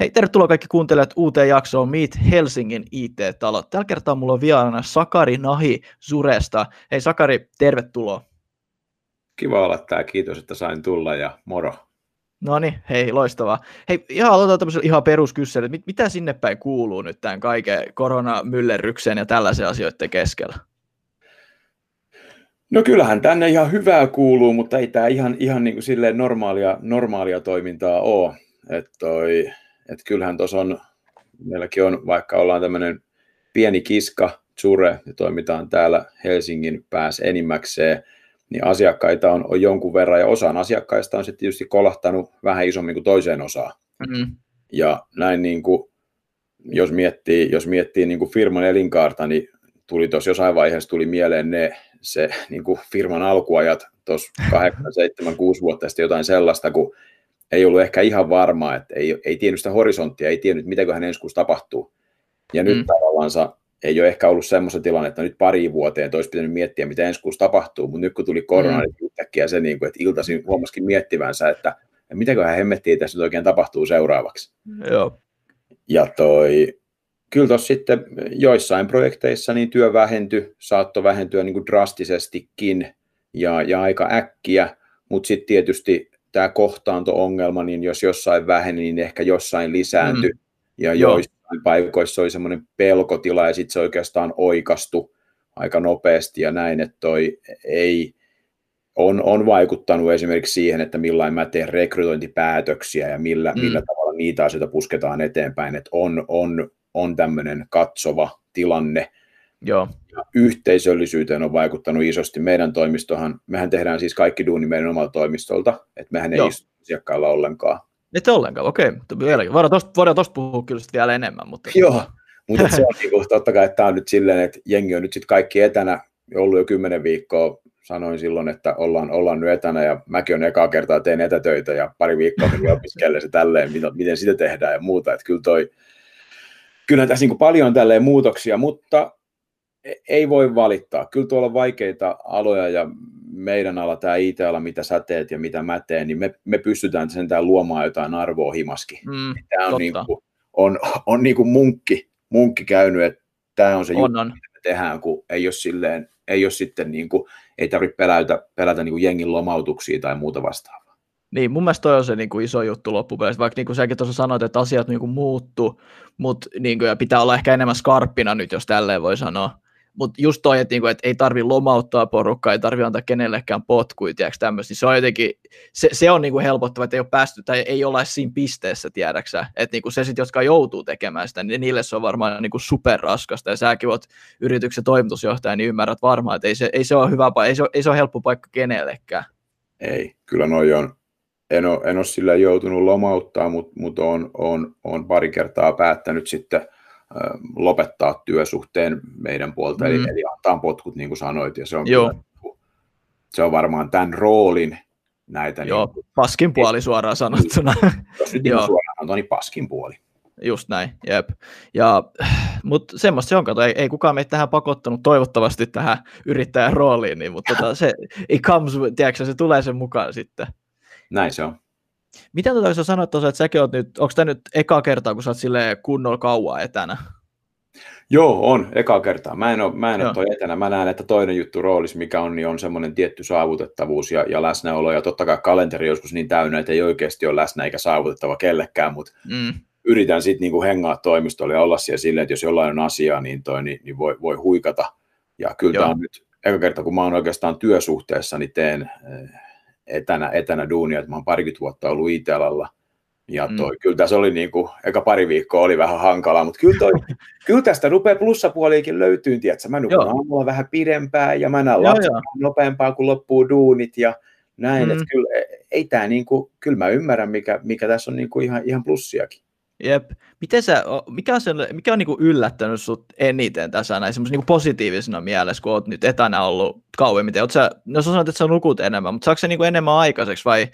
Hei, tervetuloa kaikki kuuntelijat uuteen jaksoon Meet Helsingin IT-talo. Tällä kertaa mulla on vieraana Sakari Nahi Suresta. Hei Sakari, tervetuloa. Kiva olla täällä, kiitos, että sain tulla ja moro. No niin, hei, loistavaa. Hei, ihan aloitetaan tämmöisellä ihan peruskyselyllä, mit, mitä sinne päin kuuluu nyt tämän kaiken koronamyllerrykseen ja tällaisen asioiden keskellä? No kyllähän tänne ihan hyvää kuuluu, mutta ei tämä ihan, ihan niin kuin silleen normaalia, normaalia toimintaa ole. Että toi, et kyllähän tuossa on, meilläkin on, vaikka ollaan tämmöinen pieni kiska, Zure, ja toimitaan täällä Helsingin pääs enimmäkseen, niin asiakkaita on, on jonkun verran, ja osaan asiakkaista on sitten tietysti kolahtanut vähän isommin kuin toiseen osaan. Mm-hmm. Ja näin niin kuin, jos miettii, jos miettii niin kuin firman elinkaarta, niin tuli tuossa jossain vaiheessa tuli mieleen ne, se niin kuin firman alkuajat tuossa 8, 7, 6 vuotta sitten jotain sellaista, kun ei ollut ehkä ihan varmaa, että ei, ei tiennyt sitä horisonttia, ei tiennyt, mitäköhän ensi kuussa tapahtuu. Ja nyt mm. tavallaan ei ole ehkä ollut semmoista tilannetta nyt pari vuoteen, että olisi pitänyt miettiä, mitä ensi kuussa tapahtuu, mutta nyt kun tuli korona, mm. niin yhtäkkiä se, niin kuin, että iltaisin huomasikin miettivänsä, että mitäköhän hemmettiin tässä nyt oikein tapahtuu seuraavaksi. Joo. Ja toi, kyllä tuossa sitten joissain projekteissa niin työ vähentyi, saattoi vähentyä niin kuin drastisestikin ja, ja aika äkkiä, mutta sitten tietysti tämä kohtaanto-ongelma, niin jos jossain väheni, niin ehkä jossain lisääntyi. Mm. Ja Joo. joissain paikoissa oli semmoinen pelkotila, ja sitten se oikeastaan oikastu aika nopeasti ja näin, että toi ei, on, on vaikuttanut esimerkiksi siihen, että millain mä teen rekrytointipäätöksiä ja millä, mm. millä tavalla niitä asioita pusketaan eteenpäin, että on, on, on tämmöinen katsova tilanne, Joo. Ja yhteisöllisyyteen on vaikuttanut isosti. Meidän toimistohan, mehän tehdään siis kaikki duuni meidän omalta toimistolta, että mehän Joo. ei istu asiakkailla ollenkaan. Et ollenkaan, okei. Okay. Voidaan tuosta voidaan puhua kyllä vielä enemmän. Mutta... Joo, mutta se on niinku, totta kai, että tämä on nyt silleen, että jengi on nyt sitten kaikki etänä, ollut jo kymmenen viikkoa, sanoin silloin, että ollaan, ollaan nyt etänä ja mäkin on ekaa kertaa teen etätöitä ja pari viikkoa meni opiskelemaan se tälleen, miten, miten sitä tehdään ja muuta, että kyllä toi, kyllä tässä niin paljon tälleen muutoksia, mutta ei voi valittaa. Kyllä tuolla on vaikeita aloja ja meidän ala, tämä IT-ala, mitä sä teet ja mitä mä teen, niin me, me pystytään sentään luomaan jotain arvoa himaskin. Mm, tämä on, niin kuin, on, on niin kuin munkki, munkki käynyt, että tämä on se on, juttu, on. mitä me tehdään, kun ei ole, silleen, ei ole sitten niin kuin, ei tarvitse pelätä, pelätä niin kuin jengin lomautuksia tai muuta vastaavaa. Niin, mun mielestä toi on se niin kuin iso juttu loppupeleissä, vaikka niin kuin säkin tuossa sanoit, että asiat niin kuin muuttu, mutta niin kuin, ja pitää olla ehkä enemmän skarppina nyt, jos tälleen voi sanoa mutta just toi, että, niinku, et ei tarvi lomauttaa porukkaa, ei tarvi antaa kenellekään potkuja, tiedätkö tämmöistä, niin se on jotenkin, se, se on niinku helpottava, että ei ole päästy tai ei olla siinä pisteessä, tiedäksä, että niinku se sitten, jotka joutuu tekemään sitä, niin niille se on varmaan niinku superraskasta, ja säkin oot yrityksen toimitusjohtaja, niin ymmärrät varmaan, että ei se, ei se ole hyvä ei se ei se ole helppo paikka kenellekään. Ei, kyllä noi on, en ole, en ole sillä joutunut lomauttaa, mutta mut on, on, on pari kertaa päättänyt sitten lopettaa työsuhteen meidän puolta, mm. eli, eli antaa potkut, niin kuin sanoit, ja se on, Joo. Kyllä, se on varmaan tämän roolin näitä. Joo, niin, paskin puoli suoraan sanottuna. Jos nyt niin suoraan sanoo, niin paskin puoli. Just näin, jep. Ja, mutta semmoista se on, kato, ei, ei kukaan meitä tähän pakottanut toivottavasti tähän yrittäjän rooliin, niin, mutta tota, se, it comes, tiedätkö, se tulee sen mukaan sitten. Näin se on. Miten tota, jos sä sanoit tosiaan, että säkin oot nyt, onko tämä nyt eka kertaa, kun sä oot sille kunnolla kauaa etänä? Joo, on, eka kertaa. Mä en ole, mä en ole toi etänä. Mä näen, että toinen juttu roolissa, mikä on, niin on semmoinen tietty saavutettavuus ja, ja läsnäolo. Ja totta kai kalenteri joskus niin täynnä, että ei oikeasti ole läsnä eikä saavutettava kellekään, mutta mm. yritän sitten niinku hengaa toimistolle ja olla siellä silleen, että jos jollain on asiaa, niin, toi, niin, niin voi, voi huikata. Ja kyllä tämä on nyt eka kerta, kun mä oon oikeastaan työsuhteessa, niin teen etänä, etänä duunia, että mä oon parikymmentä vuotta ollut IT-alalla. Ja mm. toi, mm. kyllä tässä oli niin kuin, eka pari viikkoa oli vähän hankalaa, mutta kyllä, toi, kyllä tästä rupeaa plussapuoliikin löytyy, tiedätkö? Mä nukun aamulla vähän pidempään ja mä näen nopeampaa, kun loppuu duunit ja näin, mm. että kyllä ei tämä niin kuin, kyllä mä ymmärrän, mikä, mikä tässä on niin kuin ihan, ihan plussiakin. Jep. Miten sä, mikä on, sen, mikä on niinku yllättänyt sut eniten tässä näin niinku positiivisena mielessä, kun oot nyt etänä ollut kauemmin? Oot sä, no sä sanoit, että sä nukut enemmän, mutta saako se niinku enemmän aikaiseksi vai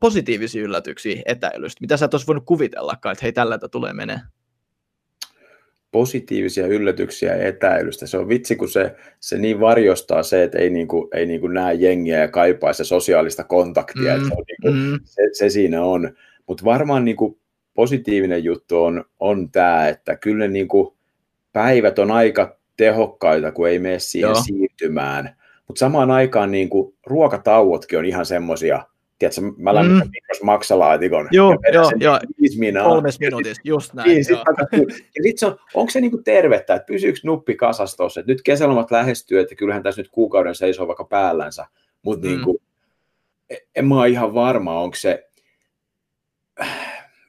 positiivisia yllätyksiä etäilystä? Mitä sä et olisi voinut kuvitellakaan, että hei tällä tulee menee? positiivisia yllätyksiä etäilystä. Se on vitsi, kun se, se niin varjostaa se, että ei, niinku, ei niinku näe jengiä ja kaipaa se sosiaalista kontaktia. Mm, se, on niinku, mm. se, se siinä on. Mutta varmaan niinku positiivinen juttu on, on tämä, että kyllä ne niin kuin päivät on aika tehokkaita, kun ei mene siihen Joo. siirtymään. Mutta samaan aikaan niin kuin, ruokatauotkin on ihan semmoisia, tiedätkö, mä lämmitän mm. maksalaatikon. Joo, joo, joo. Viisi minaa. Kolmes minuutissa, just näin. Niin, sit ja sit se on, onko se niinku tervettä, että pysyykö nuppi kasassa että nyt kesälomat lähestyy, että kyllähän tässä nyt kuukauden seisoo vaikka päällänsä, mutta mm. niinku, e, en mä ole ihan varma, onko se,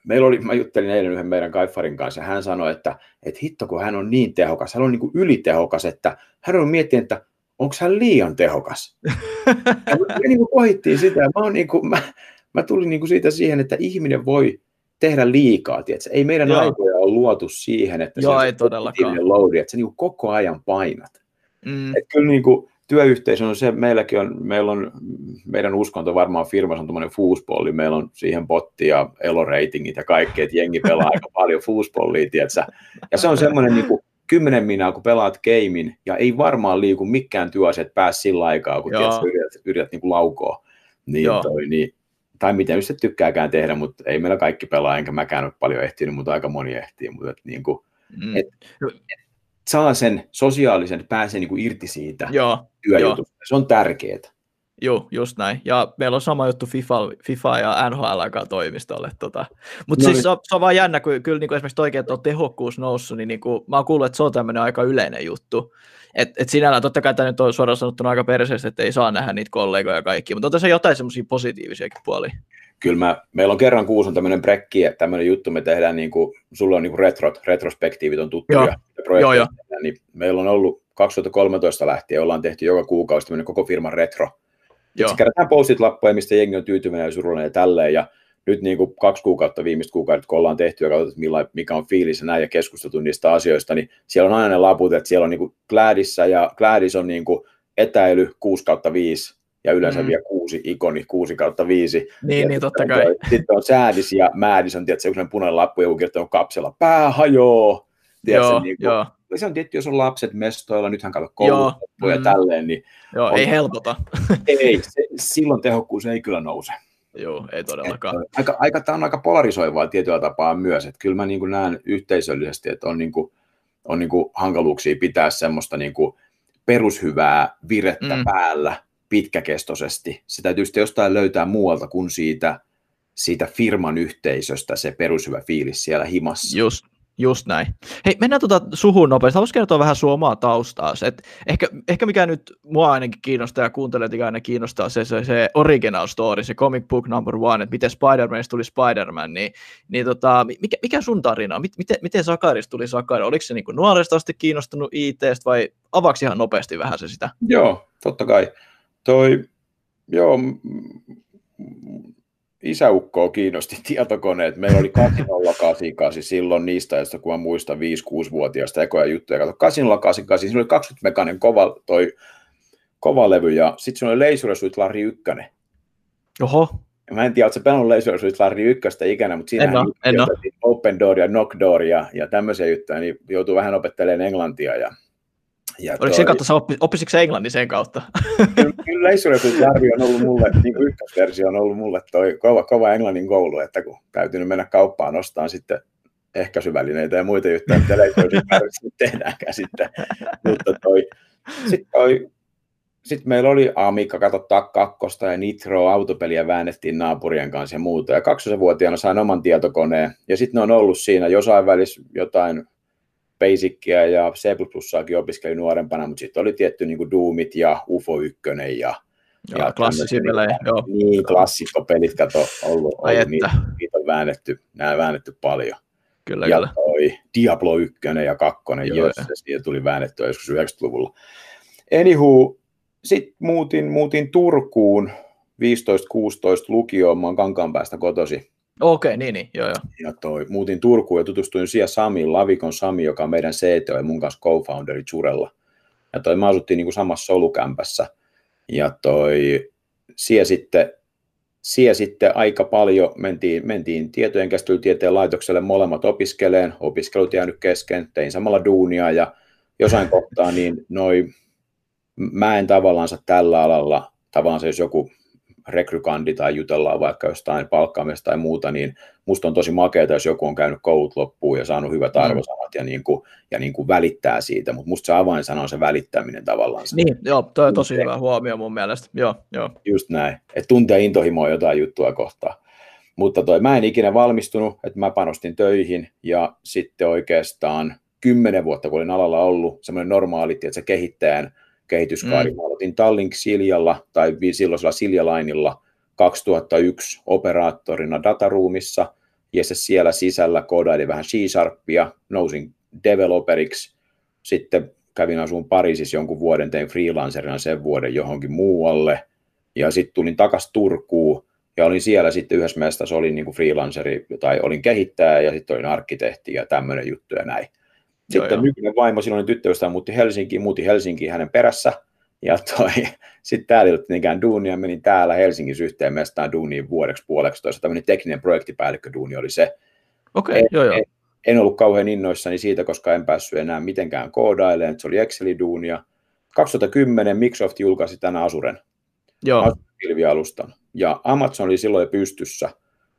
meillä oli, mä juttelin eilen yhden meidän Kaifarin kanssa, ja hän sanoi, että, että hitto kun hän on niin tehokas, hän on niin kuin ylitehokas, että hän on miettinyt, että onko hän liian tehokas. ja me niin kuin pohittiin sitä, mä, on niin kuin, mä, mä tulin niin kuin siitä siihen, että ihminen voi tehdä liikaa, tiedätkö? ei meidän Joo. aikoja ole luotu siihen, että Joo, se ei todellakaan. loadi, että sä niin kuin koko ajan painat. Mm. Et kyllä niin kuin, työyhteisö on se, meilläkin on, meillä on, meidän uskonto varmaan firmassa on tuommoinen foosballi, meillä on siihen botti ja eloreitingit ja kaikkea, että jengi pelaa aika paljon foosballia, tiedätkö? Ja se on semmoinen niin kuin, kymmenen minaa, kun pelaat gamein, ja ei varmaan liiku mikään työasiat pääs sillä aikaa, kun tiedät, yrität, yrität niin kuin laukoa. Niin, toi, niin, tai miten just tykkääkään tehdä, mutta ei meillä kaikki pelaa, enkä mäkään ole paljon ehtinyt, mutta aika moni ehtii. Mutta et, niin kuin, mm. et, et, saa sen sosiaalisen, pääsee niin kuin irti siitä Joo, työjutusta. Jo. Se on tärkeää. Joo, just näin. Ja meillä on sama juttu FIFA, FIFA ja NHL toimistolle. Tota. Mutta no, siis niin. se on, se on vaan jännä, kun kyllä niin kuin esimerkiksi oikein on tehokkuus noussut, niin, niin kuin, mä oon kuullut, että se on tämmöinen aika yleinen juttu. Et, et sinällään totta kai tämä nyt on suoraan sanottuna aika perseistä, että ei saa nähdä niitä kollegoja ja kaikki, mutta on tässä jotain semmoisia positiivisiakin puolia. Kyllä mä, meillä on kerran kuusi on tämmöinen brekki, tämmöinen juttu, me tehdään niin kuin, sulla on niin kuin retrot, retrospektiivit on tuttuja, joo. Joo, joo. niin meillä on ollut 2013 lähtien, ollaan tehty joka kuukausi tämmöinen koko firman retro, Joo. kerätään postit lappuja, mistä jengi on tyytyväinen ja surullinen ja tälleen. Ja nyt niin kuin kaksi kuukautta, viimeistä kuukautta, kun ollaan tehty ja katsottu, mikä on fiilis ja näin ja keskusteltu niistä asioista, niin siellä on aina ne laput, että siellä on niin kuin Gladissa ja Gladis on niin kuin etäily 6 kautta 5 ja yleensä mm. vielä kuusi ikoni, 6 kautta 5. Niin, niin totta kai. Toi, sitten on säädis ja määdis on, tietysti, sellainen punainen lappu, joku kirjoittanut kapsella, pää hajoo. Tiedätkö, joo, niin kuin, joo se on tietty, jos on lapset mestoilla, nythän kato koulut ja mm. tälleen, niin... Joo, on, ei helpota. ei, se, silloin tehokkuus ei kyllä nouse. Joo, ei todellakaan. Et, aika, aika, tämä on aika polarisoivaa tietyllä tapaa myös, että kyllä mä niin kuin näen yhteisöllisesti, että on, niin kuin, on niin kuin hankaluuksia pitää semmoista niin kuin perushyvää virettä mm. päällä pitkäkestoisesti. Se täytyy sitten jostain löytää muualta kuin siitä, siitä firman yhteisöstä se perushyvä fiilis siellä himassa. Just, Just näin. Hei, mennään tuota suhun nopeasti. Haluaisin kertoa vähän sun omaa taustaa. Et ehkä, ehkä mikä nyt mua ainakin kiinnostaa ja kuuntelijat aina kiinnostaa, se, se, se original story, se comic book number one, että miten Spider-Manista tuli Spider-Man, niin, niin tota, mikä, mikä sun tarina on? Miten, miten Sakarista tuli Sakari? Oliko se niin nuoresta asti kiinnostunut ITstä vai avaksi ihan nopeasti vähän se sitä? Joo, totta kai. Toi, joo, isäukkoa kiinnosti tietokoneet. Meillä oli 8088 silloin niistä, joista kun mä muistan 5-6-vuotiaasta ekoja juttuja. Kato, 8088, siinä oli 20 mekanen kova, toi, kova levy ja sitten siinä oli Laser Suit Larry 1. Oho. Mä en tiedä, oletko pelannut Laser Suit Larry 1 ikinä, mutta siinä Open Door ja Knock Door ja, ja tämmöisiä juttuja, niin joutuu vähän opettelemaan englantia ja ja Oliko toi... sen kautta, oppi, oppisitko englannin sen kautta? Kyllä Leisuretus-Larvi on ollut mulle, niin kuin ykkösversio on ollut mulle toi kova, kova englannin koulu, että kun täytynyt mennä kauppaan ostamaan sitten ehkäisyvälineitä ja muita juttuja, mitä Leisuretus tehdäänkään sitten. Mutta toi, sitten toi, sitten meillä oli Amiga, katsottaa kakkosta ja Nitro, autopeliä väännettiin naapurien kanssa ja muuta. Ja kaksosenvuotiaana sain oman tietokoneen. Ja sitten ne on ollut siinä jossain välissä jotain Basicia ja C++ opiskelin nuorempana, mutta sitten oli tietty niin kuin Doomit ja UFO 1 ja Joo, ja klassisia pelejä, joo. Niin, klassikkopelit, kato, ollut, ollut niitä, niitä, on väännetty, nämä väännetty paljon. Kyllä, ja kyllä. toi Diablo 1 ja 2, joo, ja tuli väännettyä joskus 90-luvulla. Anywho, sitten muutin, muutin Turkuun 15-16 lukioon, mä oon Kankaanpäästä kotosi. Okei, okay, niin, niin, joo, joo. Ja toi, muutin Turkuun ja tutustuin siellä Samiin, Lavikon Sami, joka on meidän CTO ja mun kanssa co-founderi Jurella. Ja toi, me asuttiin niin kuin samassa solukämpässä. Ja toi, siellä sitten, siellä sitten aika paljon mentiin, mentiin tietojen käsittelytieteen laitokselle molemmat opiskeleen, opiskelut jäänyt kesken, tein samalla duunia ja jossain kohtaa niin noi, mä en tavallaan tällä alalla, tavallaan se jos joku rekrykandi tai jutellaan vaikka jostain palkkaamista tai muuta, niin musta on tosi makeaa, jos joku on käynyt koulut loppuun ja saanut hyvät mm. arvosanat ja, niin kuin, ja niin kuin välittää siitä, mutta musta se avainsana on se välittäminen tavallaan. Niin, joo, toi on tosi hyvä huomio mun mielestä, joo, joo. Just näin, että tuntee intohimoa jotain juttua kohtaan. Mutta toi, mä en ikinä valmistunut, että mä panostin töihin ja sitten oikeastaan kymmenen vuotta, kun olin alalla ollut, semmoinen normaali, että se kehittäjän kehityskaari. Mm. Tallink Siljalla tai silloisella Siljalainilla 2001 operaattorina dataruumissa ja se siellä sisällä koodaili vähän C-Sharpia, nousin developeriksi, sitten kävin asuun Pariisissa jonkun vuoden, tein freelancerina sen vuoden johonkin muualle, ja sitten tulin takaisin Turkuun, ja olin siellä sitten yhdessä mestassa, olin niin kuin freelanceri, tai olin kehittäjä, ja sitten olin arkkitehti, ja tämmöinen juttu, ja näin. Sitten joo, nykyinen vaimo, silloin tyttöystävä muutti Helsinkiin, muutti Helsinkiin hänen perässä, ja toi, sitten täällä ei ollut niinkään duunia, menin täällä Helsingissä yhteen mestaan duuniin vuodeksi puoleksi toista. Tämmöinen tekninen projektipäällikkö duuni oli se. Okei, okay, joo joo. En, en, ollut kauhean innoissani siitä, koska en päässyt enää mitenkään koodailemaan. Se oli Excel-duunia. 2010 Microsoft julkaisi tänä Asuren. Joo. Pilvialustan. Ja Amazon oli silloin jo pystyssä,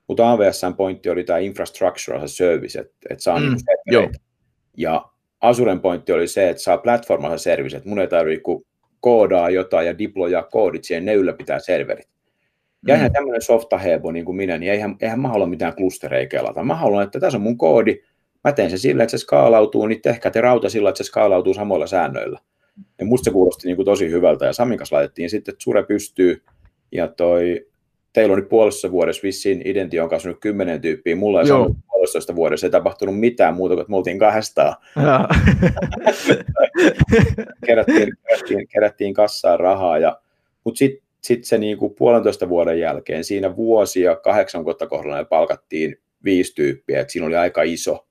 mutta AWSn pointti oli tämä infrastructure as a service, että et saa mm, niinku Ja Azuren pointti oli se, että saa platform as a service, että mun ei tarvitse koodaa jotain ja diploja koodit siihen, ne ylläpitää serverit. Ja eihän mm. tämmöinen softahebo niin kuin minä, niin eihän, eihän mä halua mitään klustereja kelata. Mä haluan, että tässä on mun koodi, mä teen sen sillä, että se skaalautuu, niin tehkää te rauta sillä, että se skaalautuu samoilla säännöillä. Ja musta se kuulosti niin kuin tosi hyvältä, ja Samin kanssa laitettiin sitten, että Sure pystyy, ja toi, teillä on nyt puolessa vuodessa vissiin Identio on kasvanut kymmenen tyyppiä, mulla ei saanut puolestoista vuodessa ei tapahtunut mitään muuta kuin, että me oltiin kahdestaan. kerättiin, kerättiin, kerättiin kassaan rahaa, ja, mutta sitten sit se niinku puolentoista vuoden jälkeen, siinä vuosia kahdeksan vuotta kohdalla palkattiin viisi tyyppiä, että siinä oli aika iso.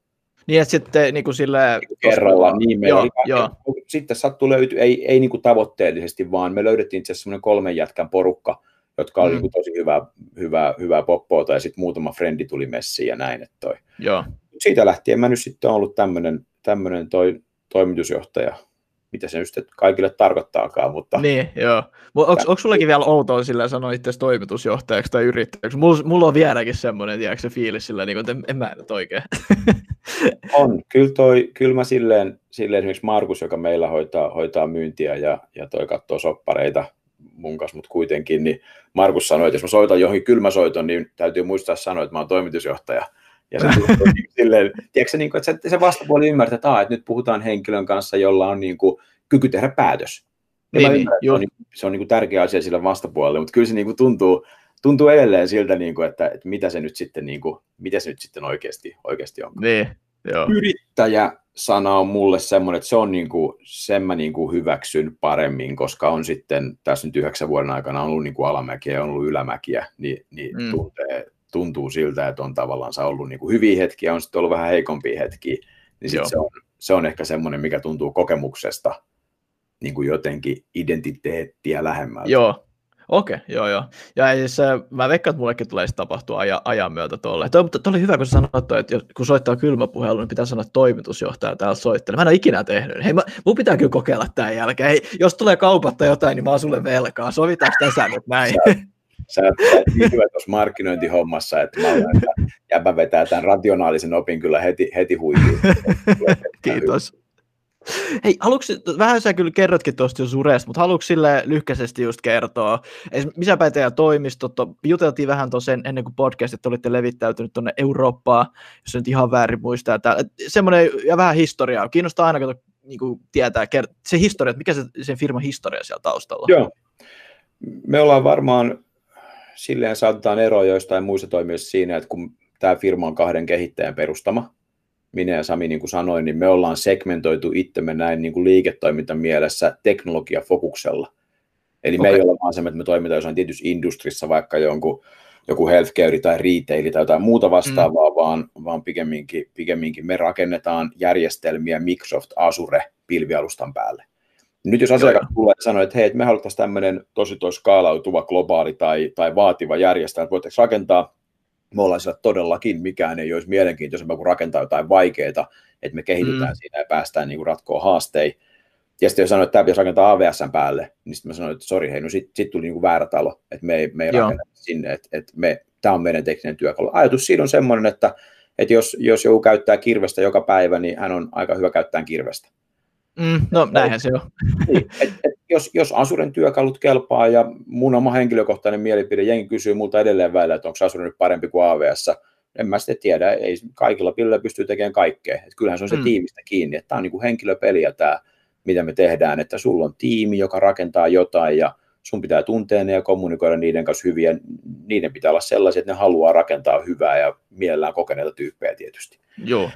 Niin, että sitten niin kuin sille... Kerralla, niin meillä joo, oli, joo. Sitten sattui löytyä, ei, ei niin kuin tavoitteellisesti, vaan me löydettiin itse asiassa semmoinen kolmen jätkän porukka, jotka oli mm. niin tosi hyvää, hyvää, hyvää poppoota, ja sitten muutama frendi tuli messiin ja näin. Että toi. Joo. Siitä lähtien mä nyt sitten ollut tämmöinen tämmönen toi toimitusjohtaja, mitä se nyt kaikille tarkoittaakaan. Mutta... Niin, joo. Onko, onko sullakin vielä outoa sillä sanoa itse toimitusjohtajaksi tai yrittäjäksi? Mulla, mulla on vieläkin semmoinen, tiedätkö, se fiilis sillä, niin kuin, että en, en mä nyt oikein. on. Kyllä, toi, kyllä mä silleen, silleen esimerkiksi Markus, joka meillä hoitaa, hoitaa myyntiä ja, ja toi katsoo soppareita, mun kanssa, mutta kuitenkin, niin Markus sanoi, että jos mä soitan johonkin kylmäsoiton, niin täytyy muistaa sanoa, että mä oon toimitusjohtaja. Ja se silleen, tiedätkö, niin kuin, että se, vastapuoli ymmärtää, että, että nyt puhutaan henkilön kanssa, jolla on niin kuin, kyky tehdä päätös. Ja niin, niin, ymmärrän, se on, niin, se on niin kuin tärkeä asia sillä vastapuolella, mutta kyllä se niin kuin tuntuu, tuntuu edelleen siltä, niin kuin, että, että mitä se nyt sitten, niin kuin, mitä se nyt sitten oikeasti, oikeasti on. Niin, joo. Yrittäjä sana on mulle semmoinen, että se on niin kuin, sen mä niin kuin hyväksyn paremmin, koska on sitten tässä nyt yhdeksän vuoden aikana ollut niin kuin alamäkiä ja on ollut ylämäkiä, niin, niin mm. tuntee, tuntuu siltä, että on tavallaan ollut niin kuin hyviä hetkiä, on sitten ollut vähän heikompia hetkiä, niin sit se, on, se on ehkä semmoinen, mikä tuntuu kokemuksesta niin kuin jotenkin identiteettiä lähemmältä. Joo, Okei, okay, joo joo. Ja siis, mä veikkaan, että mullekin tulee tapahtua ajan, ajan myötä tuolle. Toi, mutta toi oli hyvä, kun sä sanoit, että kun soittaa kylmäpuhelu, niin pitää sanoa toimitusjohtaja täällä soittelee. Mä en ole ikinä tehnyt. Hei, mä, mun pitää kyllä kokeilla tämän jälkeen. Hei, jos tulee kaupatta jotain, niin mä oon sulle velkaa. Sovitaanko tässä nyt näin? Sä, oot niin hyvä tuossa markkinointihommassa, että mä olen, jäbä vetää tämän rationaalisen opin kyllä heti, heti huiviin. Kiitos. Hei, haluatko, vähän sä kyllä kerrotkin tuosta jo Suresta, mutta haluatko sille lyhkäisesti just kertoa, missä päin teidän toimistot, juteltiin vähän tuossa ennen kuin podcast, että olitte levittäytynyt tuonne Eurooppaan, jos nyt ihan väärin muistaa, että semmoinen ja vähän historiaa, kiinnostaa aina kato, niin kuin tietää se historia, että mikä se sen firman historia siellä taustalla Joo, me ollaan varmaan silleen saatetaan eroa joistain muista toimijoista siinä, että kun tämä firma on kahden kehittäjän perustama, minä ja Sami niin kuin sanoin, niin me ollaan segmentoitu itsemme näin niin kuin liiketoimintamielessä teknologiafokuksella. Eli okay. me ei ole vaan se, että me toimitaan jossain tietyssä industrissa, vaikka jonkun, joku healthcare tai retail tai jotain muuta vastaavaa, mm. vaan, vaan pikemminkin, pikemminkin me rakennetaan järjestelmiä Microsoft Azure pilvialustan päälle. Nyt jos asiakas tulee ja sanoo, että hei, että me haluttaisiin tämmöinen tosi toi skaalautuva, globaali tai, tai vaativa järjestelmä, että voitaisiin rakentaa me ollaan sillä todellakin mikään ei olisi mielenkiintoisempaa kuin rakentaa jotain vaikeaa, että me kehitytään mm. siinä ja päästään niin kuin ratkoa haasteita. Ja sitten jos sanoin, että tämä pitäisi rakentaa AVS päälle, niin sitten mä sanoin, että sori, hei, no sitten sit tuli niinku väärä talo, että me ei, me ei rakenneta sinne, että, että me, tämä on meidän tekninen työkalu. Ajatus siinä on semmoinen, että, että jos, jos joku käyttää kirvestä joka päivä, niin hän on aika hyvä käyttää kirvestä. Mm, no näinhän se on. Niin, et, et, jos, jos Asuren työkalut kelpaa ja mun oma henkilökohtainen mielipide, jengi kysyy multa edelleen välillä, että onko Asure nyt parempi kuin AVS, en mä sitten tiedä, ei kaikilla pillä pystyy tekemään kaikkea. Et kyllähän se on se mm. tiimistä kiinni, että tämä on niin kuin henkilöpeliä tämä, mitä me tehdään, että sulla on tiimi, joka rakentaa jotain ja sun pitää tuntea ne ja kommunikoida niiden kanssa hyvin ja niiden pitää olla sellaisia, että ne haluaa rakentaa hyvää ja mielellään kokeneita tyyppejä tietysti. Joo.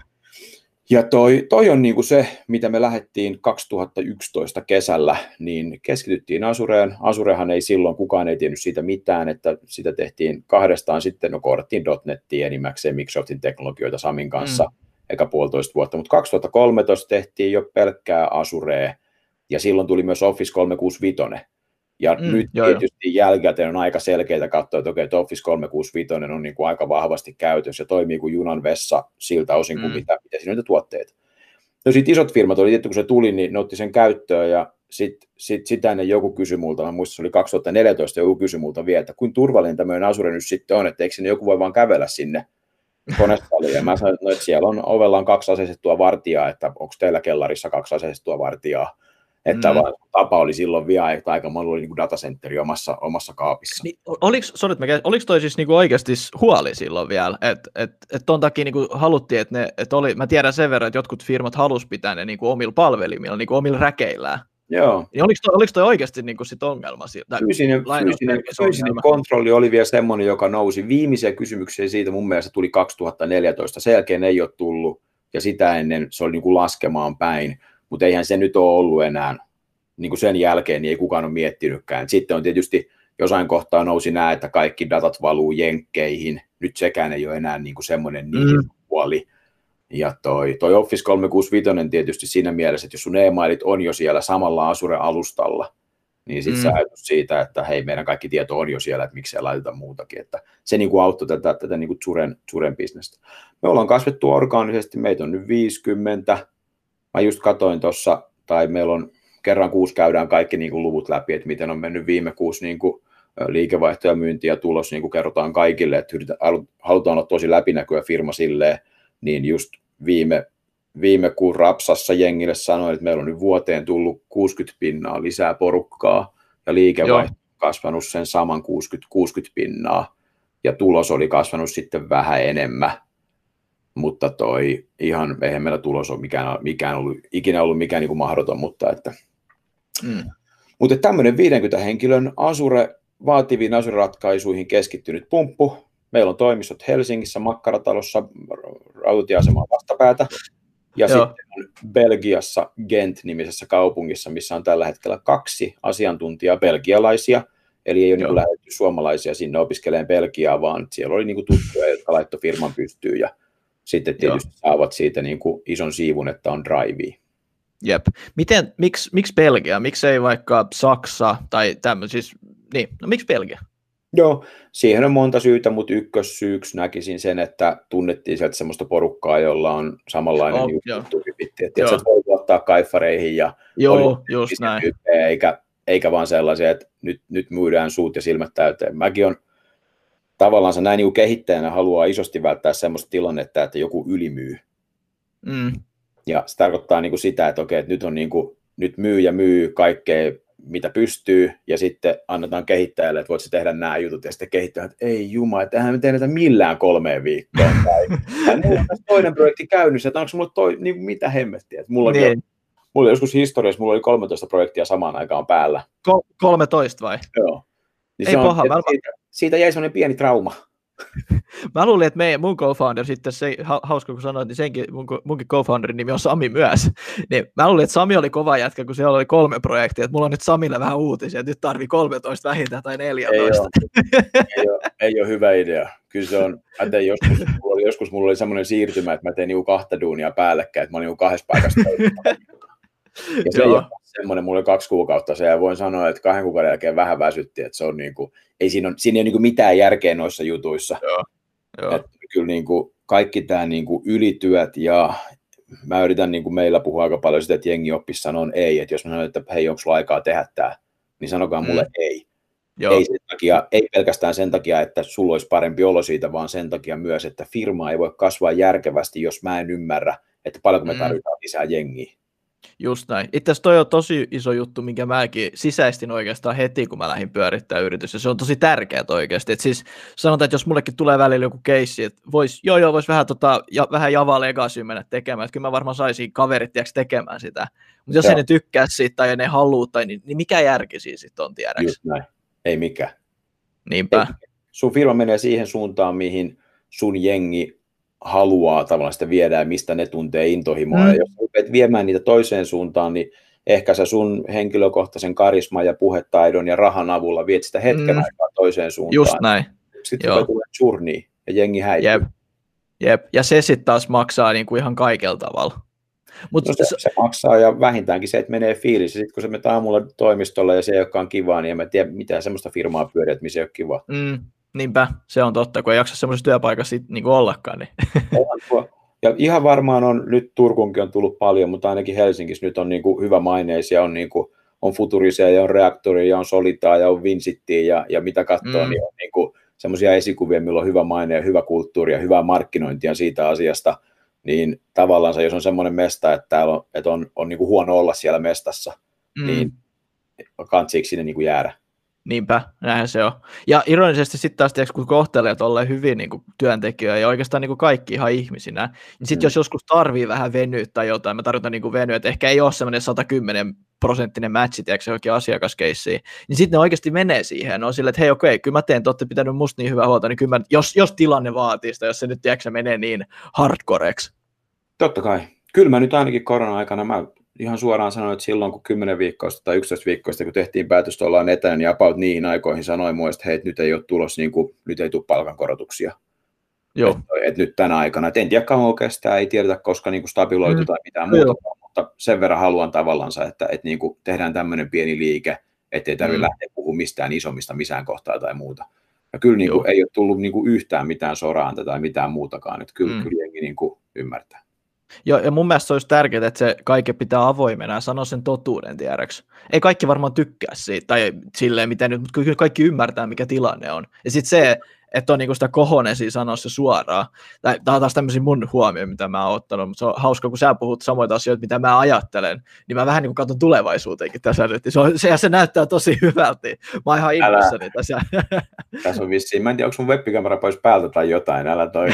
Ja toi, toi on niinku se, mitä me lähdettiin 2011 kesällä, niin keskityttiin Asureen. Asurehan ei silloin, kukaan ei tiennyt siitä mitään, että sitä tehtiin kahdestaan sitten, no kohdattiin .NETiä enimmäkseen Microsoftin teknologioita Samin kanssa, mm. eikä puolitoista vuotta, mutta 2013 tehtiin jo pelkkää Asuree, ja silloin tuli myös Office 365, ja mm, nyt joo, tietysti jo. jälkikäteen on aika selkeää katsoa, että okei, että Office 365 on niin kuin aika vahvasti käytössä ja toimii kuin junan vessa siltä osin kuin mm. mitä, mitä siinä on tuotteita. No sitten isot firmat oli tietty, kun se tuli, niin ne otti sen käyttöön ja sitten sit, sitä ennen joku kysyi multa, mä muistan, se oli 2014 joku kysyi multa vielä, että kuin turvallinen tämmöinen Azure nyt sitten on, että eikö sinne joku voi vaan kävellä sinne konesaliin. Ja mä sanoin, että, no, että siellä on ovella on kaksi aseistettua vartijaa, että onko teillä kellarissa kaksi aseistettua vartijaa. Että mm. tapa oli silloin vielä, että aika moni oli niin datacenteri omassa, omassa kaapissa. Niin, oliko, sorry, mä, oliko toi siis niinku oikeasti huoli silloin vielä, että et, et ton takia niinku haluttiin, että ne, et oli, mä tiedän sen verran, että jotkut firmat halusivat pitää ne niinku omilla palvelimilla, niinku omilla räkeillään. Joo. Niin oliko, toi, oliko toi oikeasti niinku sit ongelma? Tai fyysinen, fyysinen, fyysinen kontrolli oli vielä semmoinen, joka nousi. Viimeisiä kysymyksiä siitä mun mielestä tuli 2014. Sen jälkeen ei ole tullut, ja sitä ennen se oli niinku laskemaan päin mutta eihän se nyt ole ollut enää niin kuin sen jälkeen, niin ei kukaan ole miettinytkään. Sitten on tietysti jossain kohtaa nousi nämä, että kaikki datat valuu jenkkeihin, nyt sekään ei ole enää niin kuin semmoinen mm. puoli. Ja toi, toi Office 365 tietysti siinä mielessä, että jos sun e-mailit on jo siellä samalla Azure-alustalla, niin sitten mm. se ajatus siitä, että hei, meidän kaikki tieto on jo siellä, että miksei laiteta muutakin. Että se niin kuin auttoi tätä, tätä niin kuin Zuren, Zuren bisnestä. Me ollaan kasvettu orgaanisesti, meitä on nyt 50, mä just katoin tuossa, tai meillä on kerran kuusi käydään kaikki niin kuin luvut läpi, että miten on mennyt viime kuusi niin kuin liikevaihto ja myynti ja tulos, niin kuin kerrotaan kaikille, että halutaan olla tosi läpinäkyvä firma silleen, niin just viime, viime kuun rapsassa jengille sanoin, että meillä on nyt vuoteen tullut 60 pinnaa lisää porukkaa ja liikevaihto on kasvanut sen saman 60, 60 pinnaa ja tulos oli kasvanut sitten vähän enemmän mutta toi ihan, eihän meillä tulos ole mikään, mikään ollut, ikinä ollut mikään niin kuin mahdoton, mutta että mm. mutta tämmöinen 50 henkilön Asure, vaativiin Asure-ratkaisuihin keskittynyt pumppu. Meillä on toimistot Helsingissä, Makkaratalossa, rautatieaseman vastapäätä. Ja Joo. sitten on Belgiassa Gent-nimisessä kaupungissa, missä on tällä hetkellä kaksi asiantuntijaa belgialaisia. Eli ei ole niin lähdetty suomalaisia sinne opiskelemaan Belgiaa, vaan siellä oli niin tuttuja, jotka laittoi firman pystyyn ja sitten tietysti Joo. saavat siitä niin kuin ison siivun, että on drive. Jep. Miten, miksi, miksi Belgia? Miksi ei vaikka Saksa tai tämmöinen, siis, niin, no miksi Belgia? Joo, siihen on monta syytä, mutta ykkössyyksi näkisin sen, että tunnettiin sieltä semmoista porukkaa, jolla on samanlainen oh, juttu, että sä voi ottaa kaifareihin ja joo, just näin. Eikä, eikä vaan sellaisia, että nyt, nyt myydään suut ja silmät täyteen. Mäkin on tavallaan näin niin kehittäjänä haluaa isosti välttää sellaista tilannetta, että joku ylimyy. Mm. Ja se tarkoittaa niin kuin sitä, että okei, että nyt, on niin kuin, nyt myy ja myy kaikkea, mitä pystyy, ja sitten annetaan kehittäjälle, että voit se tehdä nämä jutut, ja sitten kehittäjät, että ei juma, että eihän me tehdä näitä millään kolmeen viikkoon. Tai, toinen projekti käynnissä, että onko mulla toi, niin mitä hemmettiä. Että mulla, niin. mulla joskus historiassa, mulla oli 13 projektia samaan aikaan päällä. Kol- 13 vai? Joo. Niin ei paha. On, siitä, siitä jäi sellainen pieni trauma. Mä luulin, että meidän, mun co-founder sitten, se, hauska kun sanoit, niin senkin, mun, munkin co-founderin nimi on Sami myös. Niin mä luulin, että Sami oli kova jätkä, kun siellä oli kolme projektia, että mulla on nyt Samille vähän uutisia, että nyt tarvii 13 vähintään tai 14. Ei ole, ei ole, ei ole hyvä idea. Kyllä se on, mä tein joskus, mulla oli, joskus mulla oli semmoinen siirtymä, että mä tein niinku kahta duunia päällekkäin, että mä olin niinku kahdessa paikassa. Ja se Joo. semmoinen, mulla oli kaksi kuukautta se, ja voin sanoa, että kahden kuukauden jälkeen vähän väsytti, että se on niin kuin, ei siinä, on, siinä ei ole niin mitään järkeä noissa jutuissa. Joo. Joo. Että kyllä niin kuin kaikki tämä niin kuin ylityöt ja mä yritän niin kuin meillä puhua aika paljon sitä, että jengi oppisi sanon ei, että jos mä sanon, että hei, onko sulla aikaa tehdä tämä, niin sanokaa mm. mulle ei. Joo. Ei, sen takia, ei pelkästään sen takia, että sulla olisi parempi olo siitä, vaan sen takia myös, että firma ei voi kasvaa järkevästi, jos mä en ymmärrä, että paljonko me mm. tarvitaan lisää jengiä. Just näin. Itse asiassa toi on tosi iso juttu, minkä mäkin sisäistin oikeastaan heti, kun mä lähdin pyörittämään yritys, ja se on tosi tärkeää oikeasti. Et siis sanotaan, että jos mullekin tulee välillä joku keissi, että vois, joo joo, vois vähän, tota, ja, vähän Java Legacy mennä tekemään, että kyllä mä varmaan saisin kaverit tiiäks, tekemään sitä. Mutta jos joo. ei ne tykkää siitä tai ne haluu, tai, niin, niin mikä järki siis sitten on, tiedäks? Just näin. Ei mikään. Niinpä. Ei. Sun firma menee siihen suuntaan, mihin sun jengi haluaa tavallaan sitä viedä ja mistä ne tuntee intohimoa. Mm. Ja jos rupeat viemään niitä toiseen suuntaan, niin ehkä sä sun henkilökohtaisen karisman ja puhetaidon ja rahan avulla viet sitä hetken mm. aikaa toiseen suuntaan. Just näin. Sitten tulee journey ja jengi häipyy. Jep. Jep. Ja se sitten taas maksaa niin kuin ihan kaikella tavalla. Mut no se, se, maksaa ja vähintäänkin se, että menee fiilis. Sitten kun se menee aamulla toimistolle ja se ei olekaan kivaa, niin en mä tiedä mitään semmoista firmaa pyöriä, missä ei ole kivaa. Mm, Niinpä, se on totta, kun ei jaksa semmoisessa työpaikassa niin ollakaan. Niin. Ja ihan varmaan on, nyt Turkunkin on tullut paljon, mutta ainakin Helsingissä nyt on niin kuin hyvä maineisia, on, niin kuin, on Futurisia ja on Reaktoria ja on Solitaa ja on Vincittiä ja, ja mitä katsoo, mm. niin on niin kuin semmoisia esikuvia, millä on hyvä maine ja hyvä kulttuuri ja hyvää markkinointia siitä asiasta, niin tavallaan jos on semmoinen mesta, että täällä on, että on, on niin kuin huono olla siellä mestassa, mm. niin kantsiiko sinne niin kuin jäädä. Niinpä, näinhän se on. Ja ironisesti sitten taas, tiiäks, kun kohtelee olleen hyvin niin kuin, työntekijöitä ja oikeastaan niin kuin kaikki ihan ihmisinä, niin sitten mm. jos joskus tarvii vähän venyä tai jotain, mä tarvitaan niin venyä, että ehkä ei ole semmoinen 110 prosenttinen matchi, tiedätkö, johonkin asiakaskeissiin, niin sitten ne oikeasti menee siihen, ne on silleen, että hei okei, kyllä mä teen, te olette pitänyt musta niin hyvää huolta, niin kyllä mä, jos, jos tilanne vaatii sitä, jos se nyt tiedätkö, menee niin hardcoreksi. Totta kai. Kyllä mä nyt ainakin korona-aikana, mä ihan suoraan sanoin, että silloin kun 10 viikkoista tai 11 viikkoista, kun tehtiin päätös, että ollaan etänä, niin about niihin aikoihin sanoin muista, että hei, nyt ei ole tulossa, niin kuin, nyt ei tule palkankorotuksia. Joo. Että et nyt tänä aikana, et en tiedä kauan kestää, ei tiedetä koska niin kuin stabiloitu mm. tai mitään muuta, Joo. mutta sen verran haluan tavallaan, että, että niin kuin tehdään tämmöinen pieni liike, ettei tarvitse mm. lähteä puhumaan mistään isommista missään kohtaa tai muuta. Ja kyllä niin kuin, ei ole tullut niin kuin yhtään mitään soraanta tai mitään muutakaan, että kyllä, mm. kyllä jengi niin kuin ymmärtää. Ja, ja mun mielestä se olisi tärkeää, että se kaikki pitää avoimena ja sanoa sen totuuden tiedäksi. Ei kaikki varmaan tykkää siitä, tai silleen miten nyt, mutta kyllä kaikki ymmärtää, mikä tilanne on. Ja sitten se, että on niinku sitä kohonesi sanoa se suoraan. Tämä on taas tämmöisiä mun huomioon, mitä mä oon ottanut, mutta se on hauska, kun sä puhut samoita asioita, mitä mä ajattelen, niin mä vähän niin kuin katson tulevaisuuteenkin tässä nyt. Se, on, se, ja se näyttää tosi hyvältä. Mä oon ihan innoissani tässä. Tässä on vissiin, mä en tiedä, onko mun webbikamera pois päältä tai jotain, älä toi.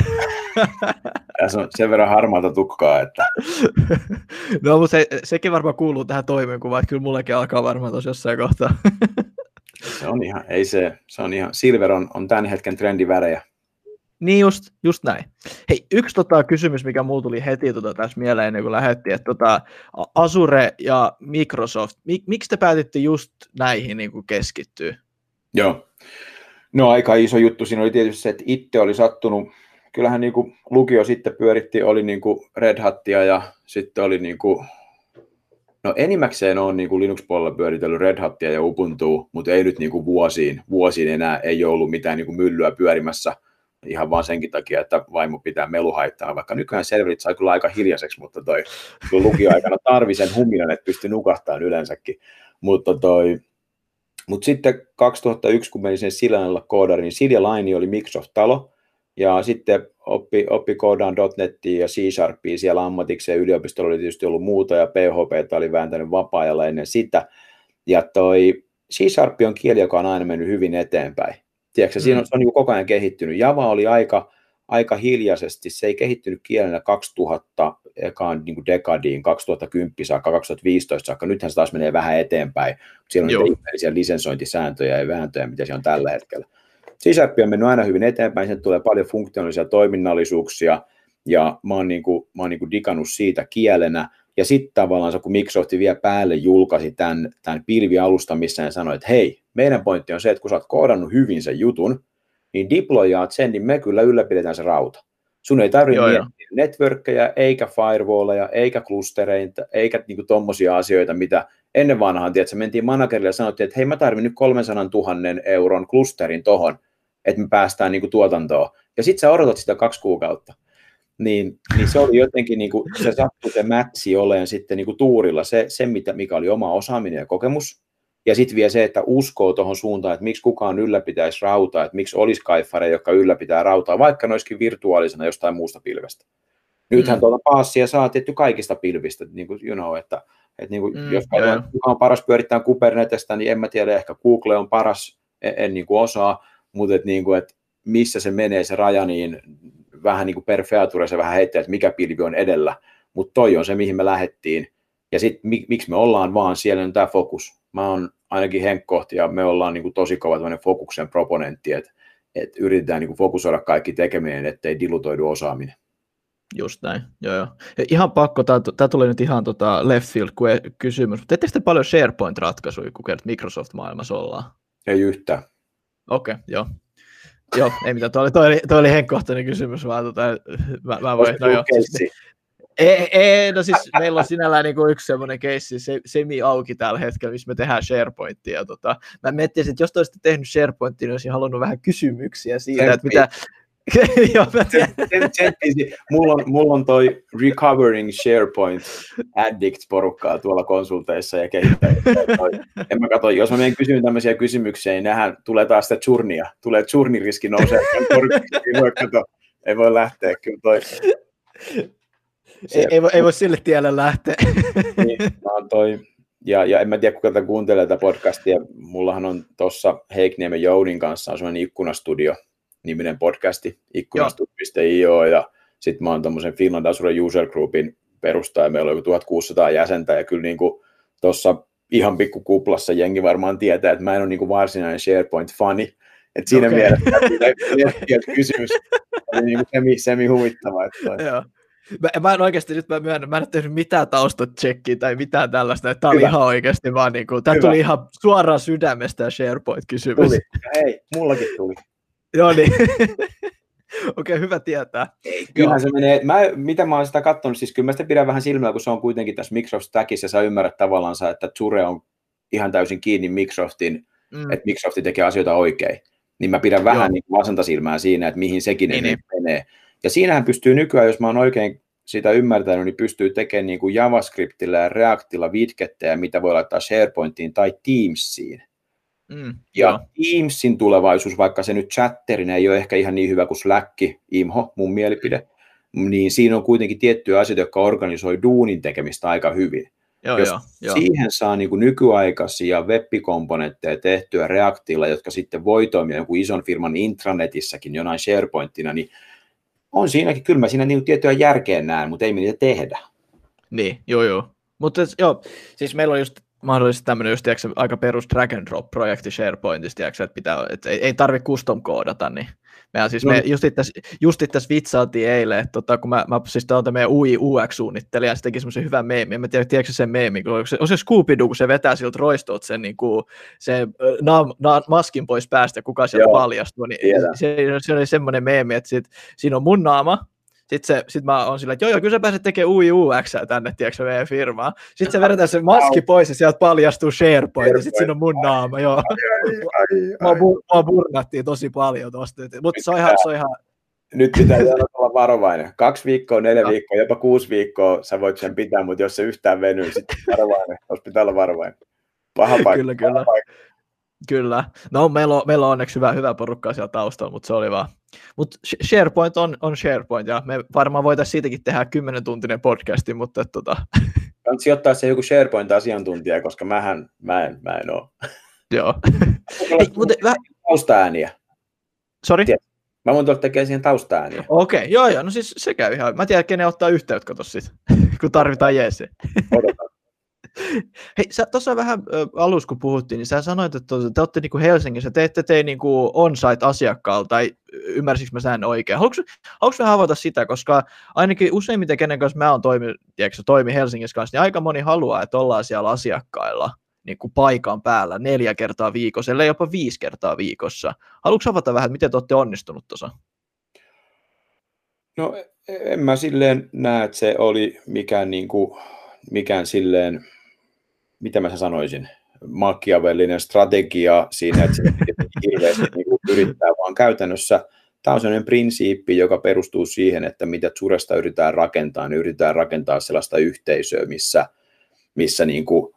tässä on sen verran harmaata tukkaa, että... no, mutta se, sekin varmaan kuuluu tähän toimenkuva, että kyllä mullekin alkaa varmaan tuossa jossain kohtaa. Se on ihan, ei se, se on ihan, Silver on, on tämän hetken trendivärejä. Niin just, just näin. Hei, yksi tota, kysymys, mikä mulla tuli heti tota, tässä mieleen ennen kuin lähdettiin, että tota, Azure ja Microsoft, mik, miksi te päätitte just näihin niin kuin keskittyä? Joo, no aika iso juttu siinä oli tietysti se, että itse oli sattunut, kyllähän niin kuin lukio sitten pyöritti, oli niin kuin Red Hattia ja sitten oli niin kuin No enimmäkseen on niin kuin Linux-puolella pyöritellyt Red Hattia ja Ubuntua, mutta ei nyt niin kuin vuosiin, vuosiin enää ei ollut mitään niin kuin myllyä pyörimässä ihan vaan senkin takia, että vaimo pitää meluhaittaa, vaikka nykyään serverit sai kyllä aika hiljaiseksi, mutta toi lukioaikana tarvi sen huminan, että pystyi nukahtamaan yleensäkin. Mutta toi, mut sitten 2001, kun menin sen Siljanalla koodari, niin Silja Line oli Microsoft-talo, ja sitten oppi, oppi koodaan .NETiä ja C-Sharpia siellä ammatikseen. Yliopistolla oli tietysti ollut muuta ja PHP oli vääntänyt vapaa-ajalla ennen sitä. Ja toi C-Sharp on kieli, joka on aina mennyt hyvin eteenpäin. Tiedätkö, mm. siinä on, se on niin koko ajan kehittynyt. Java oli aika, aika hiljaisesti, se ei kehittynyt kielenä 2000 ekaan niin kuin dekadiin, 2010 saakka, 2015 saakka, nythän se taas menee vähän eteenpäin, siellä on ihmeellisiä lisensointisääntöjä ja vääntöjä, mitä siellä on tällä hetkellä. Sisärppi on mennyt aina hyvin eteenpäin, sen tulee paljon funktionaalisia toiminnallisuuksia, ja mä oon, niin kuin, mä oon niin kuin digannut siitä kielenä, ja sitten tavallaan kun Microsoft vielä päälle julkaisi tämän, tämän pilvialusta, missä ne sanoi, että hei, meidän pointti on se, että kun sä oot koodannut hyvin sen jutun, niin deployaat sen, niin me kyllä ylläpidetään se rauta. Sun ei tarvitse miettiä networkkeja, eikä firewalleja, eikä klustereita, eikä niinku tommosia asioita, mitä ennen vanhaan, tiedätkö, mentiin managerille ja sanottiin, että hei, mä tarvitsen nyt 300 000 euron klusterin tohon, että me päästään niin kuin tuotantoon. Ja sitten sä odotat sitä kaksi kuukautta. niin, niin se oli jotenkin, niin kuin, se sattui se mätsi oleen sitten niin kuin tuurilla, se, se mitä, mikä oli oma osaaminen ja kokemus, ja sitten vielä se, että uskoo tuohon suuntaan, että miksi kukaan ylläpitäisi rautaa, että miksi olisi kaifare, joka ylläpitää rautaa, vaikka ne olisikin virtuaalisena jostain muusta pilvestä. Nythän mm. tuota paassia saa tietty kaikista pilvistä, niin kuin you know, että, että niin kuin, mm, jos katsotaan, kuka on paras pyörittää Kubernetestä, niin en mä tiedä, ehkä Google on paras, en, en niin kuin osaa, mutta että, niin kuin, että missä se menee se raja, niin vähän niin kuin per feature se vähän heittää, että mikä pilvi on edellä, mutta toi on se, mihin me lähdettiin, ja sitten miksi me ollaan vaan siellä on tämä fokus. Mä oon ainakin Henkkohti ja me ollaan niin kuin tosi kova fokuksen proponentti, että, että yritetään niin kuin fokusoida kaikki tekeminen, ettei dilutoidu osaaminen. Just näin, joo joo. Ja ihan pakko, tämä tulee nyt ihan tota left field kysymys, mutta te paljon SharePoint-ratkaisuja, kun Microsoft-maailmassa ollaan? Ei yhtään. Okei, okay, joo. Joo, ei mitään, toi oli, toi oli, toi oli henkkohtainen kysymys, vaan tota, mä, mä voin, no joo. Ei, ei, no siis meillä on sinällään niin kuin yksi semmoinen keissi se, semi auki tällä hetkellä, missä me tehdään SharePointia. Tota, mä miettisin, että jos te olisitte tehnyt SharePointia, niin olisin halunnut vähän kysymyksiä siitä, että mitä, mulla, on, mulla on toi Recovering SharePoint Addict-porukkaa tuolla konsulteissa ja kehittäjissä. En mä katso, jos mä menen kysymään tämmöisiä kysymyksiä, niin nähdään, tulee taas sitä churnia. Tulee churniriski nousee. ei, voi, kato, ei voi lähteä. Kyllä toi, ei, ei, voi, ei voi sille tielle lähteä. niin, mä toi, ja, ja en mä tiedä, kuka tätä kuuntelee tätä podcastia. Mullahan on tuossa Heikniemen Jounin kanssa on sellainen ikkunastudio, niminen podcasti, ikkunastudio.io, ja sitten mä oon tämmöisen Finland Azure User Groupin perustaja, meillä on joku 1600 jäsentä, ja kyllä niin tuossa ihan pikku kuplassa jengi varmaan tietää, että mä en ole niin varsinainen SharePoint-fani, et siinä okay. mielessä kysymys oli niin semi, semi huvittava. Että Joo. Mä, mä en oikeasti nyt mä myönnän, mä en ole tehnyt mitään taustatsekkiä tai mitään tällaista, että tämä oli ihan oikeasti vaan niin kuin, tämä tuli ihan suoraan sydämestä ja SharePoint-kysymys. Tuli. Hei, mullakin tuli. Joo niin. Okei, okay, hyvä tietää. Kyllähän se menee, mä, mitä mä oon sitä katsonut, siis kyllä mä sitä pidän vähän silmällä, kun se on kuitenkin tässä Microsoft Stackissa, ja sä ymmärrät tavallaan, että Zure on ihan täysin kiinni Microsoftin, mm. että Microsoft tekee asioita oikein. Niin mä pidän vähän niin vasenta silmää siinä, että mihin sekin niin, niin. menee. Ja siinähän pystyy nykyään, jos mä oon oikein sitä ymmärtänyt, niin pystyy tekemään niin kuin JavaScriptilla ja Reactilla widgettejä, mitä voi laittaa SharePointiin tai Teamsiin. Mm, ja joo. Teamsin tulevaisuus, vaikka se nyt chatterinä ei ole ehkä ihan niin hyvä kuin Slack, IMHO, mun mielipide, niin siinä on kuitenkin tiettyjä asioita, jotka organisoi duunin tekemistä aika hyvin. Joo, Jos joo, joo. siihen saa niin kuin nykyaikaisia web-komponentteja tehtyä Reactilla, jotka sitten voi toimia jonkun ison firman intranetissäkin jonain SharePointina, niin on siinäkin, kyllä mä siinä niin tiettyä järkeä näen, mutta ei me niitä tehdä. Niin, joo joo. Mutta joo, siis meillä on just mahdollisesti tämmöinen just, tiedätkö, aika perus drag and drop projekti SharePointista, tiedätkö, että, pitää, että ei, ei tarvitse custom koodata, niin Mehän siis no. me just itse, just itse vitsaatiin eilen, että tota, kun mä, mä siis tämä meidän UI UX-suunnittelija, se teki semmoisen hyvän meemi, en mä tiedä, tiedätkö sen meemi, kun se, on se scooby kun se vetää siltä roistoot sen, niin kuin, se na, na, maskin pois päästä, kuka sieltä paljastuu, niin se, se, oli semmoinen meemi, että sit, siinä on mun naama, sitten se, sit mä oon sillä, että joo, joo, kyllä sä pääset tekemään UI UX tänne, tiedätkö, meidän firmaan. Sitten se vedetään se maski pois ja sieltä paljastuu SharePoint, ja sitten siinä on mun naama, joo. Mua, mua burnattiin tosi paljon tosta, mutta se on ihan, se on ihan, nyt pitää olla varovainen. Kaksi viikkoa, neljä viikkoa, jopa kuusi viikkoa sä voit sen pitää, mutta jos se yhtään venyy, sitten varovainen. Olisi pitää olla varovainen. Paha paikka. Kyllä, kyllä. Paikka. Kyllä. No, meillä on, meillä on onneksi hyvä, hyvä porukka siellä taustalla, mutta se oli vaan. Mutta SharePoint on, on SharePoint, ja me varmaan voitaisiin siitäkin tehdä 10 tuntinen podcasti, mutta tota... Kannattaa ottaa se joku SharePoint-asiantuntija, koska mähän, mä en, mä en ole. Joo. Hei, mutta väh... Taustaääniä. Sori? Mä voin tuolla tekemään siihen taustaääniä. Okei, okay, joo joo, no siis se käy ihan. Mä tiedän, kenen ottaa yhteyttä, kato sit, kun tarvitaan jeesi. Odotan. Hei, sä tuossa vähän äh, alussa, kun puhuttiin, niin sä sanoit, että te olette niin kuin Helsingissä, te ette tee niin kuin on-site asiakkaalla, tai ymmärsikö mä sen oikein? Haluatko, haluatko vähän avata sitä, koska ainakin useimmiten kenen kanssa mä oon toimi, tiedätkö, toimi Helsingissä kanssa, niin aika moni haluaa, että ollaan siellä asiakkailla niin kuin paikan päällä neljä kertaa viikossa, ellei jopa viisi kertaa viikossa. Haluatko avata vähän, miten te olette onnistunut tuossa? No en mä silleen näe, että se oli mikään, niin kuin, mikään silleen mitä mä sanoisin, makiavellinen strategia siinä, että se hirveästi niin kuin yrittää, vaan käytännössä tämä on sellainen prinsiippi, joka perustuu siihen, että mitä Suresta yritetään rakentaa, niin yritetään rakentaa sellaista yhteisöä, missä, missä niin kuin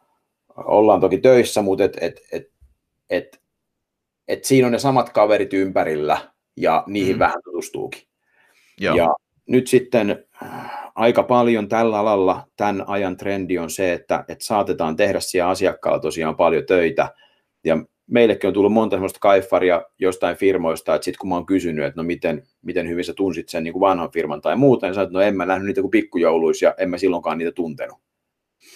ollaan toki töissä, mutta et, et, et, et, et siinä on ne samat kaverit ympärillä ja niihin mm. vähän tutustuukin. Joo. Ja nyt sitten aika paljon tällä alalla tämän ajan trendi on se, että, että saatetaan tehdä siellä asiakkaalla tosiaan paljon töitä. Ja meillekin on tullut monta sellaista kaifaria jostain firmoista, että sitten kun mä oon kysynyt, että no miten, miten hyvin sä tunsit sen niin kuin vanhan firman tai muuten, niin sanoit, että no en mä nähnyt niitä kuin pikkujouluissa ja en mä silloinkaan niitä tuntenut.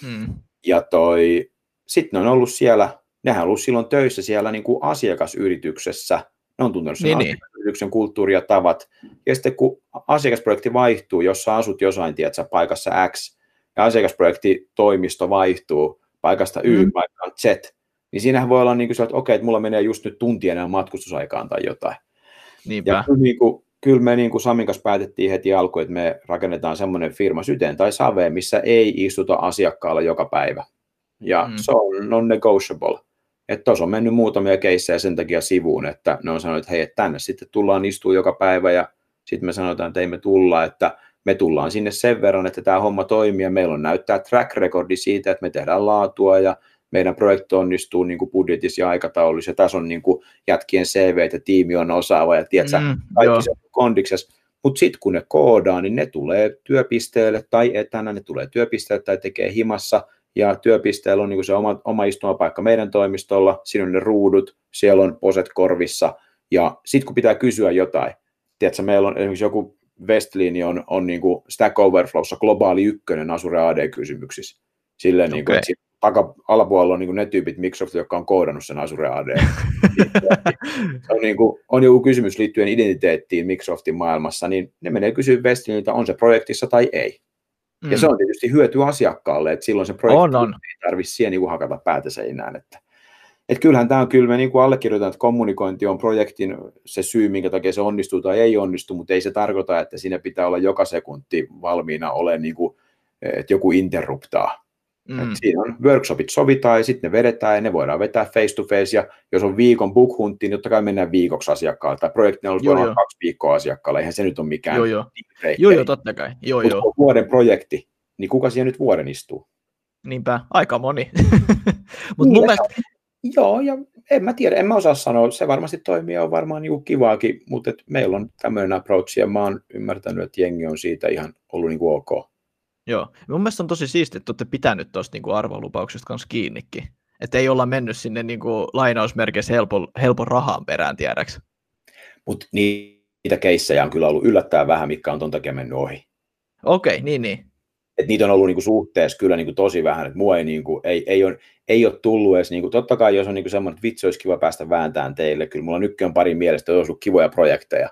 Hmm. Ja toi, sitten ne on ollut siellä, nehän on ollut silloin töissä siellä niin kuin asiakasyrityksessä, ne on tuntenut sen niin, niin. Asiakasyrityksen kulttuuri ja tavat. Ja sitten kun asiakasprojekti vaihtuu, jos sä asut jossain, tiedätkö, paikassa X, ja asiakasprojekti toimisto vaihtuu paikasta Y mm. paikkaan Z, niin siinähän voi olla niin kuin että okei, että mulla menee just nyt tunti enää matkustusaikaan tai jotain. Niinpä. Ja kyllä, niin kuin, kyllä me niin kuin Samin kanssa päätettiin heti alkuun, että me rakennetaan semmoinen firma syteen tai saveen, missä ei istuta asiakkaalla joka päivä. Ja mm. se on non-negotiable. Että tuossa on mennyt muutamia keissejä sen takia sivuun, että ne on sanonut, että hei, että tänne sitten tullaan istua joka päivä ja sitten me sanotaan, että ei me tulla, että me tullaan sinne sen verran, että tämä homma toimii ja meillä on näyttää track recordi siitä, että me tehdään laatua ja meidän projekti onnistuu niin kuin budjetissa ja aikataulussa, ja tässä on niin kuin jätkien CV, että tiimi on osaava, ja tiedätkö, mm, kaikki se on kondiksessa. Mutta sitten kun ne koodaa, niin ne tulee työpisteelle tai etänä, ne tulee työpisteelle tai tekee himassa, ja työpisteellä on niin se oma, oma istumapaikka meidän toimistolla, siinä on ne ruudut, siellä on poset korvissa, ja sitten kun pitää kysyä jotain, tiedätkö, meillä on esimerkiksi joku Westlin on, on niin kuin Stack Overflowssa globaali ykkönen Azure AD-kysymyksissä. Silleen, okay. niin kuin, että taka, alapuolella on niin ne tyypit Microsoft, jotka on koodannut sen Azure AD. on, niin kuin, on joku kysymys liittyen identiteettiin Microsoftin maailmassa, niin ne menee kysyä Westlinilta, on se projektissa tai ei. Mm. Ja se on tietysti hyöty asiakkaalle, että silloin se projekti on, on. ei tarvitse siihen niin hakata päätä seinään. Että, että kyllähän tämä on kyllä, me niin kuin allekirjoitan, että kommunikointi on projektin se syy, minkä takia se onnistuu tai ei onnistu, mutta ei se tarkoita, että siinä pitää olla joka sekunti valmiina ole niin kuin, että joku interruptaa Mm. Et siinä on workshopit sovitaan ja sitten ne vedetään ja ne voidaan vetää face to face ja jos on viikon book huntti, niin totta kai mennään viikoksi asiakkaalle tai projekti on ollut kaksi viikkoa asiakkaalle, eihän se nyt ole mikään. Joo, joo, joo, joo totta kai. Joo, Mut joo. vuoden projekti, niin kuka siihen nyt vuoden istuu? Niinpä, aika moni. Mut niin, mun mielestä... Joo, ja en mä tiedä, en mä osaa sanoa, se varmasti toimii ja on varmaan niinku kivaakin, mutta et meillä on tämmöinen approach ja mä oon ymmärtänyt, että jengi on siitä ihan ollut niinku ok. Joo. Mun mielestä on tosi siistiä, että olette pitänyt tuosta niinku arvolupauksesta kanssa kiinnikin. Että ei olla mennyt sinne niinku lainausmerkeissä helpon, helpon rahan perään, tiedäks. Mutta niitä keissejä on kyllä ollut yllättävän vähän, mikä on ton takia mennyt ohi. Okei, okay, niin niin. Et niitä on ollut niinku suhteessa kyllä niinku tosi vähän, että mua ei, niinku, ei, ei, ole, ei ole tullut edes, niinku, totta kai jos on niinku semmoinen, että vitsi olisi kiva päästä vääntään teille, kyllä mulla nykyään on pari mielestä, että olisi ollut kivoja projekteja,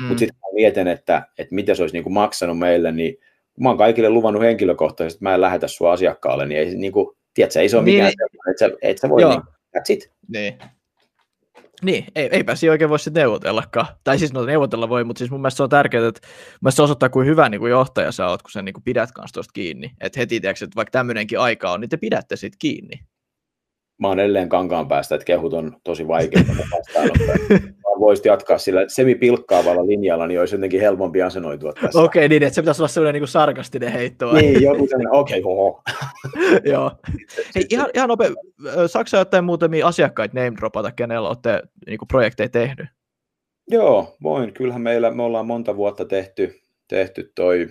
mm. mutta sitten mietin, että, että mitä se olisi niinku maksanut meille, niin mä oon kaikille luvannut henkilökohtaisesti, että mä en lähetä sua asiakkaalle, niin ei, niin kuin, tiedätkö, ei se ole niin, mikään, niin, että sä, et sä voi, joo. niin, that's it. Niin. Niin, ei, eipä siinä oikein voi sitten neuvotellakaan. Tai siis no neuvotella voi, mutta siis mun mielestä se on tärkeää, että mun se osoittaa, kuin hyvä niin kuin johtaja sä oot, kun sä niin kuin pidät kanssa tuosta kiinni. Että heti tiedätkö, että vaikka tämmöinenkin aika on, niin te pidätte siitä kiinni. Mä oon edelleen kankaan päästä, että kehut on tosi vaikeita voisit jatkaa sillä semipilkkaavalla linjalla, niin olisi jotenkin helpompi asenoitua tässä. Okei, okay, niin että se pitäisi olla sellainen niin sarkastinen heitto. Niin, joku sellainen, okei, okay, Joo. Hei, ihan, ihan nopea, Saksa jotain muutamia asiakkaita name dropata, kenellä olette niin kuin projekteja tehnyt? Joo, voin. Kyllähän meillä, me ollaan monta vuotta tehty, tehty toi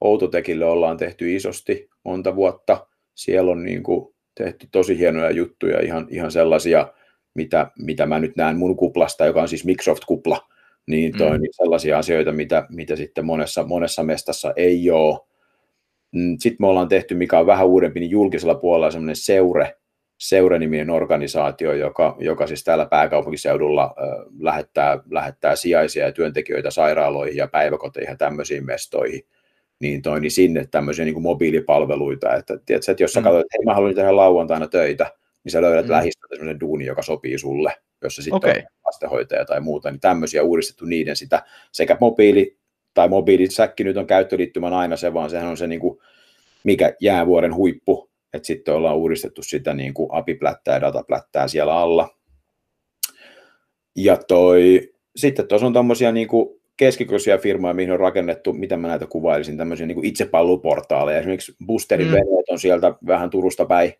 Outotekille ollaan tehty isosti monta vuotta. Siellä on niin kuin tehty tosi hienoja juttuja, ihan, ihan sellaisia, mitä, mitä mä nyt näen mun kuplasta, joka on siis Microsoft-kupla, niin toi mm. niin sellaisia asioita, mitä, mitä sitten monessa, monessa mestassa ei ole. Mm, sitten me ollaan tehty, mikä on vähän uudempi, niin julkisella puolella semmoinen seure, Seure-niminen organisaatio, joka, joka siis täällä pääkaupunkiseudulla äh, lähettää, lähettää sijaisia ja työntekijöitä sairaaloihin ja päiväkoteihin ja tämmöisiin mestoihin, niin, toi, niin sinne tämmöisiä niin kuin mobiilipalveluita, että, tiedätkö, että jos sä mm. katsot, että hei mä haluan tehdä lauantaina töitä, niin sä löydät mm. lähistöltä sellaisen duuni, joka sopii sulle, jos se sitten okay. on lastenhoitaja tai muuta, niin tämmöisiä uudistettu niiden sitä sekä mobiili tai mobiilisäkki nyt on käyttöliittymän aina se, vaan sehän on se niin kuin, mikä jäävuoren huippu, että sitten ollaan uudistettu sitä niin kuin API-plättää ja dataplättää siellä alla. Ja toi, sitten tuossa on tämmöisiä niin keskikokoisia firmoja, mihin on rakennettu, miten mä näitä kuvailisin, tämmöisiä niin itsepalluportaaleja. Esimerkiksi Boosterin mm. on sieltä vähän Turusta päin.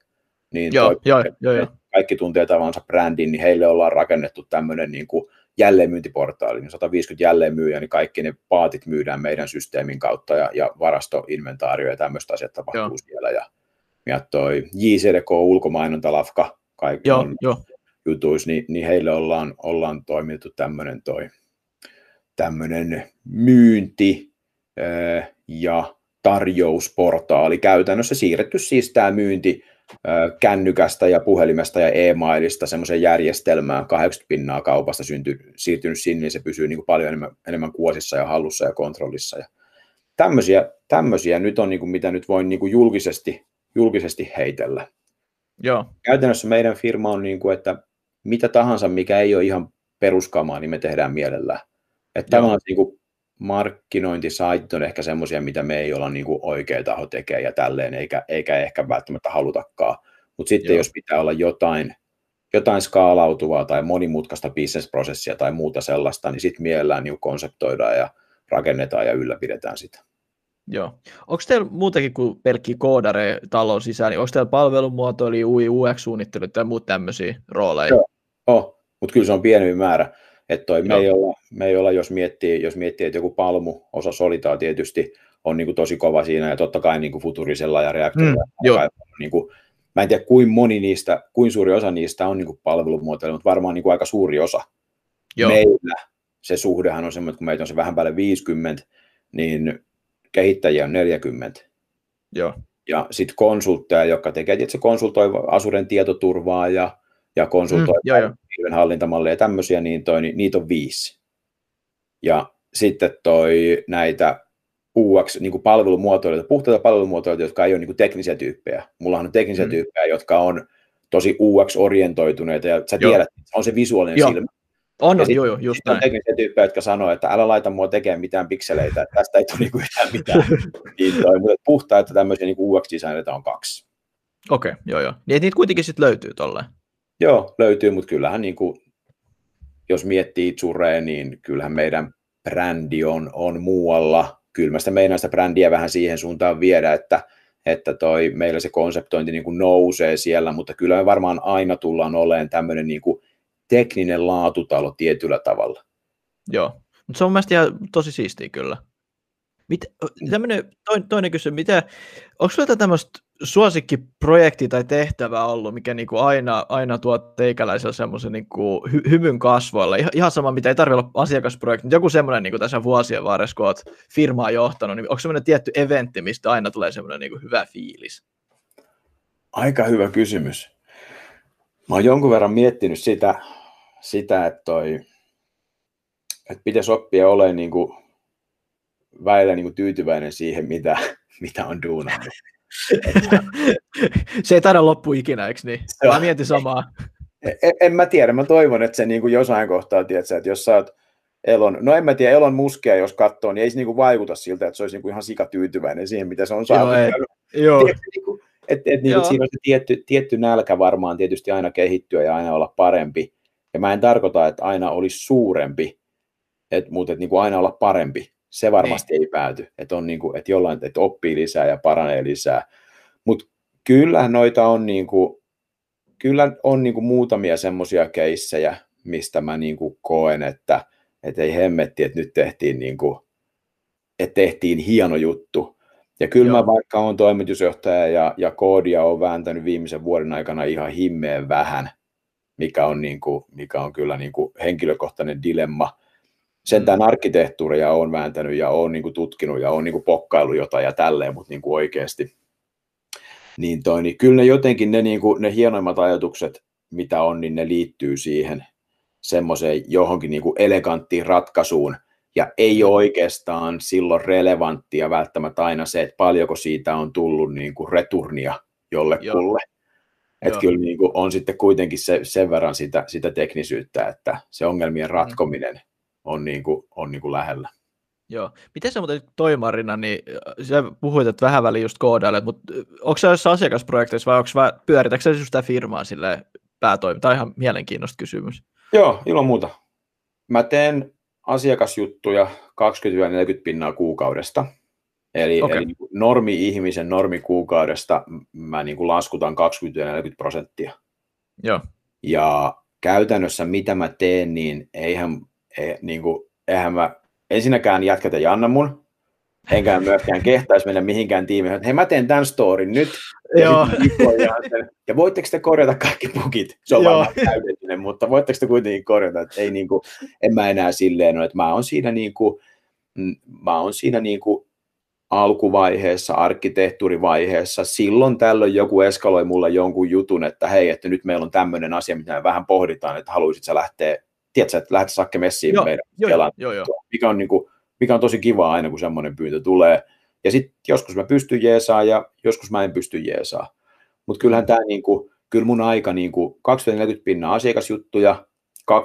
Niin joo, joo, joo, joo. Kaikki tuntee tavansa brändin, niin heille ollaan rakennettu tämmöinen niin kuin jälleenmyyntiportaali, niin 150 jälleenmyyjä, niin kaikki ne paatit myydään meidän systeemin kautta ja, ja varastoinventaario ja tämmöistä asiat tapahtuu joo. siellä. Ja, ja toi JCDK ulkomainonta lafka, kaikki joo, jo. jutuis, niin, niin heille ollaan, ollaan toimittu tämmöinen toi tämmöinen myynti ja tarjousportaali käytännössä siirretty siis tämä myynti kännykästä ja puhelimesta ja e-mailista semmoiseen järjestelmään, 80 pinnaa kaupasta synty, siirtynyt sinne, niin se pysyy niin kuin paljon enemmän, enemmän kuosissa ja hallussa ja kontrollissa. Ja tämmöisiä, tämmöisiä nyt on, niin kuin, mitä nyt voin niin kuin julkisesti, julkisesti heitellä. Joo. Käytännössä meidän firma on, niin kuin, että mitä tahansa, mikä ei ole ihan peruskamaa, niin me tehdään mielellään. Että tavallaan niin kuin markkinointisaitit on ehkä semmoisia, mitä me ei olla niin kuin oikea taho tekemään ja tälleen, eikä, eikä ehkä välttämättä halutakaan. Mutta sitten Joo. jos pitää olla jotain, jotain skaalautuvaa tai monimutkaista bisnesprosessia tai muuta sellaista, niin sitten mielellään niin konseptoidaan ja rakennetaan ja ylläpidetään sitä. Joo. Onko teillä muutenkin kuin pelkki koodare talon sisään, niin onko teillä palvelumuotoili, UI, UX-suunnittelu tai muut tämmöisiä rooleja? Joo, oh, mutta kyllä se on pieni määrä. Että toi me, ei olla, me ei olla, jos miettii, jos miettii, että joku palmu, osa solitaa tietysti, on niin kuin tosi kova siinä, ja totta kai niin kuin futurisella ja reaktorilla. Mm, niin kuin, mä en tiedä, kuin moni niistä, kuin suuri osa niistä on niin kuin palvelumuotoilu, mutta varmaan niin kuin aika suuri osa. Joo. Meillä se suhdehan on semmoinen, että kun meitä on se vähän päälle 50, niin kehittäjiä on 40. Joo. Ja sitten konsultteja, jotka tekee, että se konsultoi Asuren tietoturvaa ja ja konsultoi mm, hallintamalleja ja tämmöisiä, niin, toi, niin niitä on viisi. Ja sitten toi näitä UX, niin kuin palvelumuotoilijoita, puhtaita palvelumuotoilijoita, jotka ei ole niin kuin teknisiä tyyppejä. Mulla on teknisiä mm. tyyppejä, jotka on tosi UX-orientoituneita, ja sä tiedät, on se visuaalinen joo. silmä. On, ja joo, joo, just näin. On teknisiä tyyppejä, jotka sanoo, että älä laita mua tekemään mitään pikseleitä, että tästä ei tule niinku yhtään mitään. niin toi, mutta puhtaita tämmöisiä niin UX-designereita on kaksi. Okei, okay, joo joo. Niin niitä kuitenkin sitten löytyy tolleen. Joo, löytyy, mutta kyllähän niin kuin, jos miettii Zureen, niin kyllähän meidän brändi on, on muualla. Kyllä mä sitä meinaan sitä brändiä vähän siihen suuntaan viedä, että, että toi, meillä se konseptointi niin kuin nousee siellä, mutta kyllä me varmaan aina tullaan olemaan tämmöinen niin kuin tekninen laatutalo tietyllä tavalla. Joo, mutta se on mielestäni tosi siistiä kyllä. Mit, tämmönen, toinen, toinen kysymys, mitä, onko sinulla tämmöistä suosikkiprojekti tai tehtävä ollut, mikä niinku aina, aina tuo teikäläisellä semmoisen niinku hy, hymyn kasvoilla? Ihan, ihan sama, mitä ei tarvitse olla asiakasprojekti, mutta joku semmoinen niinku tässä vuosien varressa, kun olet firmaa johtanut, niin onko semmoinen tietty eventti, mistä aina tulee semmoinen niinku hyvä fiilis? Aika hyvä kysymys. Mä oon jonkun verran miettinyt sitä, sitä että, toi, että pitäisi oppia olemaan niin kuin välillä niin kuin tyytyväinen siihen, mitä, mitä on duunannut. se ei taida loppu ikinä, eikö niin? Mä mietin samaa. En, en mä tiedä, mä toivon, että se niin kuin jossain kohtaa, tiedätkö, että jos sä oot Elon, no en mä tiedä, Elon Muskia jos katsoo, niin ei se niin kuin vaikuta siltä, että se olisi niin kuin ihan sikatyytyväinen siihen, mitä se on saanut. Joo, Tiedätkö, niin kuin, et, et, niin, siinä on se tietty, tietty nälkä varmaan tietysti aina kehittyä ja aina olla parempi. Ja mä en tarkoita, että aina olisi suurempi, et, mutta että niin kuin aina olla parempi se varmasti niin. ei pääty, että, on niin kuin, että jollain että oppii lisää ja paranee lisää. Mutta kyllä noita on, niin kuin, kyllä on niin kuin muutamia semmoisia keissejä, mistä mä niin kuin koen, että, että ei hemmetti, että nyt tehtiin, niin kuin, että tehtiin hieno juttu. Ja kyllä Joo. mä vaikka on toimitusjohtaja ja, ja koodia on vääntänyt viimeisen vuoden aikana ihan himmeen vähän, mikä on, niin kuin, mikä on kyllä niin kuin henkilökohtainen dilemma – sentään arkkitehtuuria on vääntänyt ja on niin kuin tutkinut ja on niin kuin pokkailu jotain ja tälleen, mutta niin kuin oikeasti. Niin, toi, niin kyllä ne jotenkin ne, niin kuin, ne hienoimmat ajatukset, mitä on, niin ne liittyy siihen semmoiseen johonkin niin kuin eleganttiin ratkaisuun, ja ei ole oikeastaan silloin relevanttia välttämättä aina se, että paljonko siitä on tullut niin kuin returnia jollekulle. Että kyllä niin kuin on sitten kuitenkin se, sen verran sitä, sitä teknisyyttä, että se ongelmien mm. ratkominen on, niin kuin, on niin kuin lähellä. Joo. Miten se muuten toimarina, niin sä puhuit, että vähän väliin just koodailet, mutta onko se jossain asiakasprojekteissa vai onko pyöritäkö se sitä firmaa sille päätoimi? Tämä on ihan mielenkiintoista kysymys. Joo, ilman muuta. mä teen asiakasjuttuja 20-40 pinnaa kuukaudesta. Eli, okay. eli niin normi-ihmisen normikuukaudesta mä niin kuin laskutan 20-40 prosenttia. Joo. Ja käytännössä mitä mä teen, niin eihän, ei, niin kuin, eihän mä ensinnäkään jätkät ei anna mun, enkä myöskään kehtaisi mennä mihinkään tiimiin, että hei mä teen tämän storin nyt, ja, Joo. Sen, ja voitteko te korjata kaikki bugit? Se on Joo. varmaan täydellinen, mutta voitteko te kuitenkin korjata, että ei niin kuin, en mä enää silleen ole, että mä oon siinä niin kuin, mä oon siinä niin kuin alkuvaiheessa, arkkitehtuurivaiheessa, silloin tällöin joku eskaloi mulle jonkun jutun, että hei, että nyt meillä on tämmöinen asia, mitä me vähän pohditaan, että haluaisit sä lähteä, tiedätkö, että lähdet Sakke messiin joo, meidän joo, joo, joo, joo. Mikä, on niin kuin, mikä on tosi kiva aina, kun semmoinen pyyntö tulee. Ja sitten joskus mä pystyn jeesaa ja joskus mä en pysty jeesaa. Mutta kyllähän tämä, niin kuin, kyllä mun aika niin kuin 20-40 pinnaa asiakasjuttuja, 20-40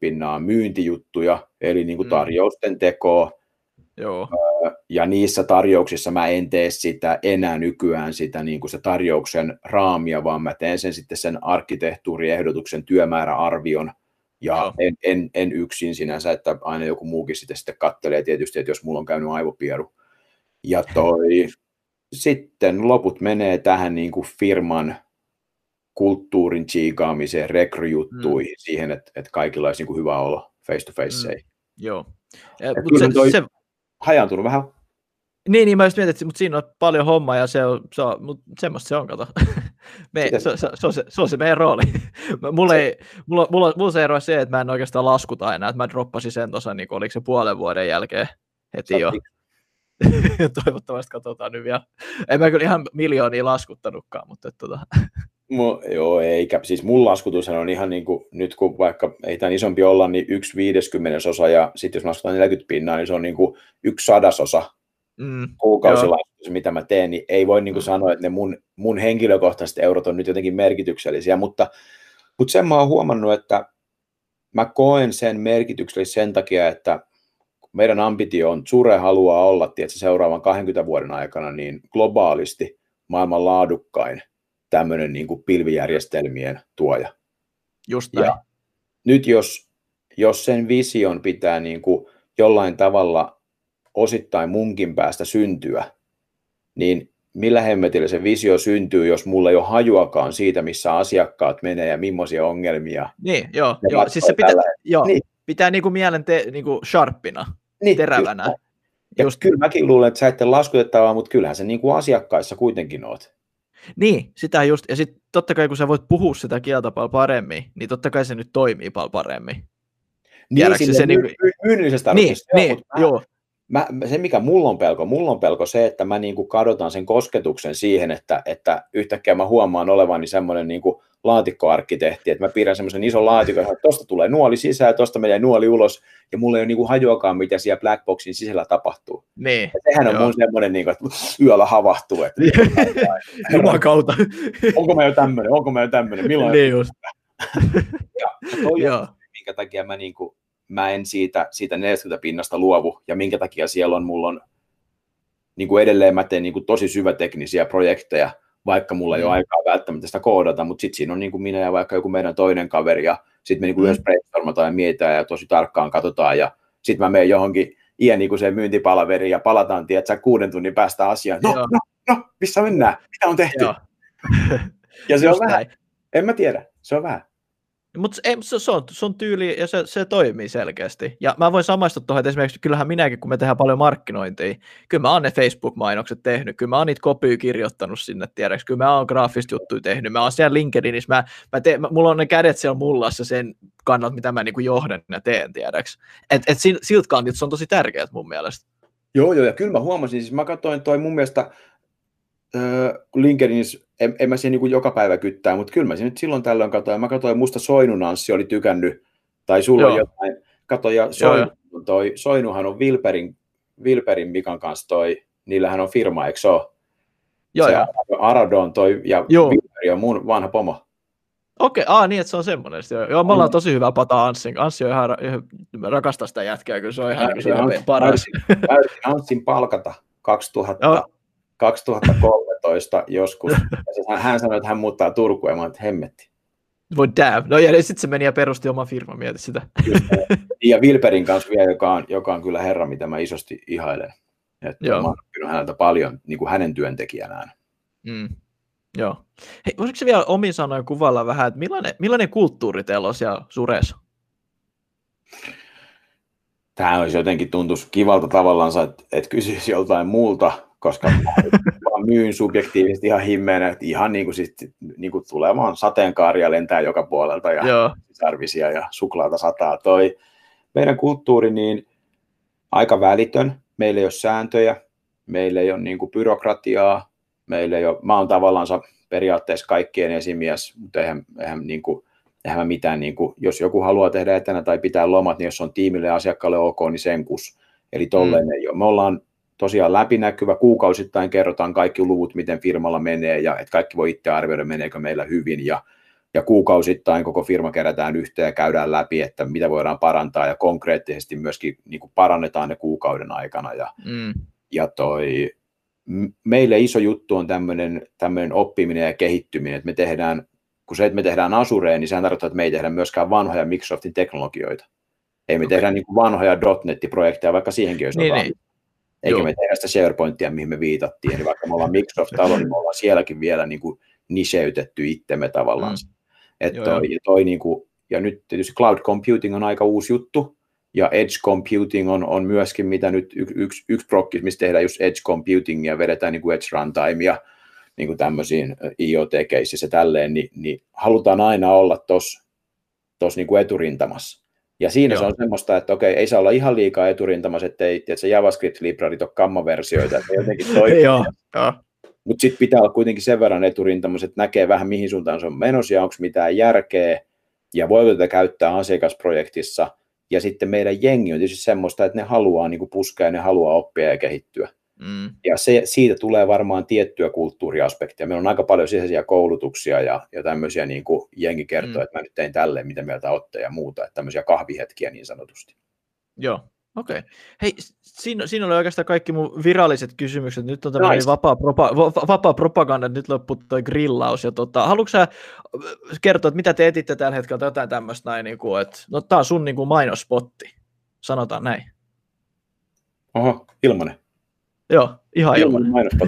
pinnaa myyntijuttuja, eli niin kuin mm. tarjousten tekoa, Joo. Ja niissä tarjouksissa mä en tee sitä enää nykyään sitä niin kuin se tarjouksen raamia, vaan mä teen sen sitten sen arkkitehtuuriehdotuksen työmääräarvion, ja en, en, en, yksin sinänsä, että aina joku muukin sitten, sitten kattelee tietysti, että jos mulla on käynyt aivopieru. Ja toi, sitten loput menee tähän niin kuin firman kulttuurin chiikaamiseen, rekryjuttuihin, hmm. siihen, että, että kaikilla olisi niin kuin hyvä olla face to face. Hmm. Joo. Ja, mutta se, toi, se, hajaantunut vähän. Niin, niin mä just mietin, mutta siinä on paljon hommaa ja se on, se on mutta semmoista se on, kato. Me, se, se, se, on se, se, on se meidän rooli. mulla, ei, mulla, mulla, mulla se ero on se, että mä en oikeastaan laskuta enää, että mä droppasin sen tuossa, niin oliko se puolen vuoden jälkeen heti jo. Toivottavasti katsotaan nyt vielä. En mä kyllä ihan miljoonia laskuttanutkaan, mutta että, tota. Mu, joo, eikä. Siis mun laskutus on ihan niin kuin, nyt kun vaikka ei tämän isompi olla, niin yksi viideskymmenesosa ja sitten jos laskutaan 40 pinnaa, niin se on niin kuin yksi sadasosa mm, kuukausilaskutus, mitä mä teen, niin ei voi niin kuin mm. sanoa, että ne mun, mun henkilökohtaiset eurot on nyt jotenkin merkityksellisiä, mutta, mutta sen mä oon huomannut, että mä koen sen merkityksellisen sen takia, että meidän ambitio on, Sure haluaa olla tietysti, seuraavan 20 vuoden aikana niin globaalisti maailman laadukkain tämmöinen niin kuin pilvijärjestelmien tuoja. Just näin. Ja nyt jos, jos sen vision pitää niin kuin jollain tavalla osittain munkin päästä syntyä, niin millä hemmetillä se visio syntyy, jos mulla ei ole hajuakaan siitä, missä asiakkaat menee ja millaisia ongelmia. Niin, joo, joo. siis se pitää, joo, niin. pitää niinku mielen te, niinku sharppina, niin, terävänä. Kyllä. Ja Just... kyllä mäkin luulen, että sä ette laskutettavaa, mutta kyllähän se niinku asiakkaissa kuitenkin oot. Niin, sitä just, ja sitten totta kai kun sä voit puhua sitä kieltä paljon paremmin, niin totta kai se nyt toimii paljon paremmin. Niin, sille se my- niin... myynnillisestä niin, joo, niin, joo. Mä, se, mikä mulla on pelko, mulla on pelko se, että mä niin kuin kadotan sen kosketuksen siihen, että, että yhtäkkiä mä huomaan olevani semmoinen niin kuin laatikkoarkkitehti, että mä piirrän semmoisen ison laatikon, että tuosta tulee nuoli sisään, tuosta menee nuoli ulos, ja mulla ei ole niinku hajuakaan, mitä siellä Blackboxin sisällä tapahtuu. Niin. Ja sehän on joo. mun semmoinen, niinku, että yöllä havahtuu, että kautta. onko mä jo tämmöinen, onko mä jo tämmöinen, milloin? Niin just. ja toi on, minkä takia mä, niinku, mä en siitä, siitä 40 pinnasta luovu, ja minkä takia siellä on, mulla on niin kuin edelleen mä teen niin kuin tosi syväteknisiä projekteja, vaikka mulla ei mm. ole aikaa välttämättä sitä koodata, mutta sitten siinä on niin kuin minä ja vaikka joku meidän toinen kaveri, ja sitten me niin kuin mm. yhdessä brainstormataan ja mietitään ja tosi tarkkaan katsotaan, ja sitten mä menen johonkin iänikuiseen myyntipalaveriin ja palataan, tiedätkö, kuuden tunnin päästä asiaan. No, no, no, missä mennään? Mitä on tehty? ja se on vähän, en mä tiedä, se on vähän. Mutta se, se, on, se on tyyli ja se, se toimii selkeästi. Ja mä voin samaistua tuohon, että esimerkiksi kyllähän minäkin, kun me tehdään paljon markkinointia, kyllä mä oon ne Facebook-mainokset tehnyt, kyllä mä oon niitä kopyja kirjoittanut sinne, tiedäks, kyllä mä oon graafista juttuja tehnyt, mä oon siellä LinkedInissä, mä, mä teen, mä, mulla on ne kädet siellä mullassa sen kannalta, mitä mä niinku johdan ja teen, tiedäks. Et, et siltä kantilta se on tosi tärkeää mun mielestä. Joo, joo, ja kyllä mä huomasin, siis mä katsoin toi mun mielestä LinkedInissä en, en mä siihen niin joka päivä kyttää, mutta kyllä mä sen nyt silloin tällöin katsoin. Mä katsoin, musta Soinun Anssi oli tykännyt, tai sulla Joo. on jotain. Kato, ja Soinu, Joo, toi, Soinuhan on Vilperin, Vilperin Mikan kanssa toi, niillähän on firma, eikö se ole? Joo, se joo. Aradon toi, ja Joo. Vilperi on mun vanha pomo. Okei, okay, ah, niin, että se on semmoinen. Joo, joo me ollaan mm. tosi hyvä pata Anssin. Anssi on ihan, ihan rakastaa sitä jätkää, kyllä se on ihan, on paras. Anssin palkata 2000, joo. 2013 joskus. hän sanoi, että hän muuttaa Turkuun ja mä olin, että hemmetti. Voi damn. No ja sitten se meni ja perusti oma firma, mieti sitä. ja Wilperin kanssa vielä, joka on, joka on kyllä herra, mitä mä isosti ihailen. Että Joo. mä oon häneltä paljon niin kuin hänen työntekijänään. Mm. Joo. Hei, voisitko se vielä omin sanoin kuvalla vähän, että millainen, millainen kulttuuri teillä on siellä Suressa? Tämä olisi jotenkin tuntuisi kivalta tavallaan, että, että kysyisi joltain muulta, koska mä myyn subjektiivisesti ihan himmeenä, että ihan niin kuin, sit, niin kuin tulemaan sateenkaaria lentää joka puolelta ja Joo. sisarvisia ja suklaata sataa. Toi meidän kulttuuri niin aika välitön, meillä ei ole sääntöjä, meillä ei ole niin kuin byrokratiaa, meillä ei ole, mä oon tavallaan periaatteessa kaikkien esimies, mutta eihän, eihän, niin kuin, eihän mitään, niin kuin, jos joku haluaa tehdä etänä tai pitää lomat, niin jos on tiimille ja asiakkaalle ok, niin sen kus. Eli tolleen mm. ei ole. Me ollaan tosiaan läpinäkyvä, kuukausittain kerrotaan kaikki luvut, miten firmalla menee, ja että kaikki voi itse arvioida, meneekö meillä hyvin, ja, ja kuukausittain koko firma kerätään yhteen ja käydään läpi, että mitä voidaan parantaa, ja konkreettisesti myöskin niin kuin parannetaan ne kuukauden aikana, ja, mm. ja toi, meille iso juttu on tämmöinen, oppiminen ja kehittyminen, että me tehdään, kun se, että me tehdään Asureen, niin sehän tarkoittaa, että me ei tehdä myöskään vanhoja Microsoftin teknologioita. Ei me okay. tehdä niin kuin vanhoja .NET-projekteja, vaikka siihenkin olisi niin, niin. Eikä Joo. me tehdä sitä SharePointia, mihin me viitattiin. Eli vaikka me ollaan Microsoft-talo, niin me ollaan sielläkin vielä niin kuin niseytetty itsemme tavallaan. Mm. Et toi, ja, toi niin kuin, ja nyt tietysti cloud computing on aika uusi juttu, ja edge computing on, on myöskin, mitä nyt yksi, yksi prokki, missä tehdään just edge computingia, vedetään niin kuin edge runtime ja niin kuin tämmöisiin IoT-keississä tälleen, niin, niin halutaan aina olla tuossa tos niin kuin eturintamassa. Ja siinä Joo. se on semmoista, että okei, ei saa olla ihan liikaa eturintamassa, ettei että se JavaScript-librarit ole kammaversioita, että jotenkin toimii. Mutta sitten pitää olla kuitenkin sen verran eturintamassa, että näkee vähän mihin suuntaan se on menossa ja onko mitään järkeä ja voiko tätä käyttää asiakasprojektissa. Ja sitten meidän jengi on tietysti semmoista, että ne haluaa niin puskea ja ne haluaa oppia ja kehittyä. Mm. Ja se, siitä tulee varmaan tiettyä kulttuuriaspektia. Meillä on aika paljon sisäisiä koulutuksia ja, ja tämmöisiä, niin kuin jengi kertoo, mm. että mä nyt tein tälleen, mitä mieltä olette ja muuta, että tämmöisiä kahvihetkiä niin sanotusti. Joo, okei. Okay. Hei, siinä, siinä oli oikeastaan kaikki mun viralliset kysymykset. Nyt on tämmöinen nice. vapaa, propa, vapaa propaganda, nyt loppui toi grillaus. Ja tota, haluatko sä kertoa, että mitä te etitte tällä hetkellä jotain tämmöistä näin, niin kuin, että no tää on sun niin kuin mainospotti, sanotaan näin. Oho, ilmanen. Joo, ihan ilman.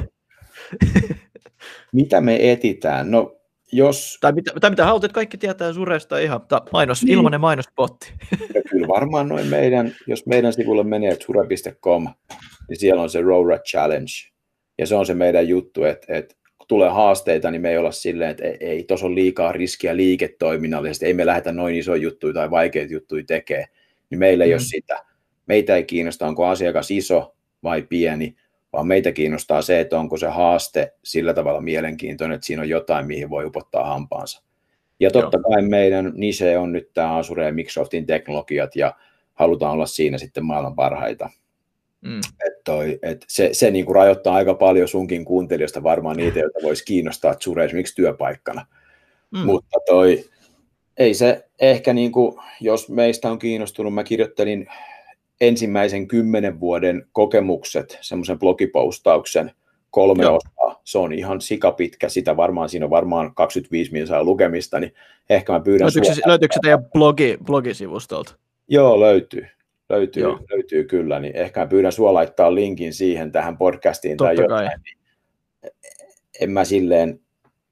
mitä me etitään? No, jos... Tai mitä, tai mitä haluat, että kaikki tietää Suresta ihan, ta, mainos, niin. ilmanen mainospotti. ja kyllä varmaan noin meidän, jos meidän sivulle menee sure.com, niin siellä on se Rora Challenge. Ja se on se meidän juttu, että, että kun tulee haasteita, niin me ei olla silleen, että ei, ei tuossa ole liikaa riskiä liiketoiminnallisesti, ei me lähdetä noin isoja juttuja tai vaikeita juttuja tekemään, niin meillä ei mm. ole sitä. Meitä ei kiinnosta, onko asiakas iso vai pieni, vaan meitä kiinnostaa se, että onko se haaste sillä tavalla mielenkiintoinen, että siinä on jotain, mihin voi upottaa hampaansa. Ja totta Joo. kai meidän nise on nyt tämä Azure ja Microsoftin teknologiat, ja halutaan olla siinä sitten maailman parhaita. Mm. Et toi, et se se niin kuin rajoittaa aika paljon sunkin kuuntelijoista varmaan niitä, joita voisi kiinnostaa Azure esimerkiksi työpaikkana. Mm. Mutta toi, ei se ehkä, niin kuin, jos meistä on kiinnostunut, mä kirjoittelin ensimmäisen kymmenen vuoden kokemukset, semmoisen blogipostauksen, kolme Joo. osaa, se on ihan sikapitkä, sitä varmaan, siinä on varmaan 25 miljoonaa lukemista, niin ehkä mä pyydän... Löytyykö, se, löytyykö se teidän blogi, blogisivustolta? Joo, löytyy. Löytyy, Joo. löytyy kyllä, niin ehkä mä pyydän sua laittaa linkin siihen tähän podcastiin Totta tai jotain. Kai. Niin en mä silleen,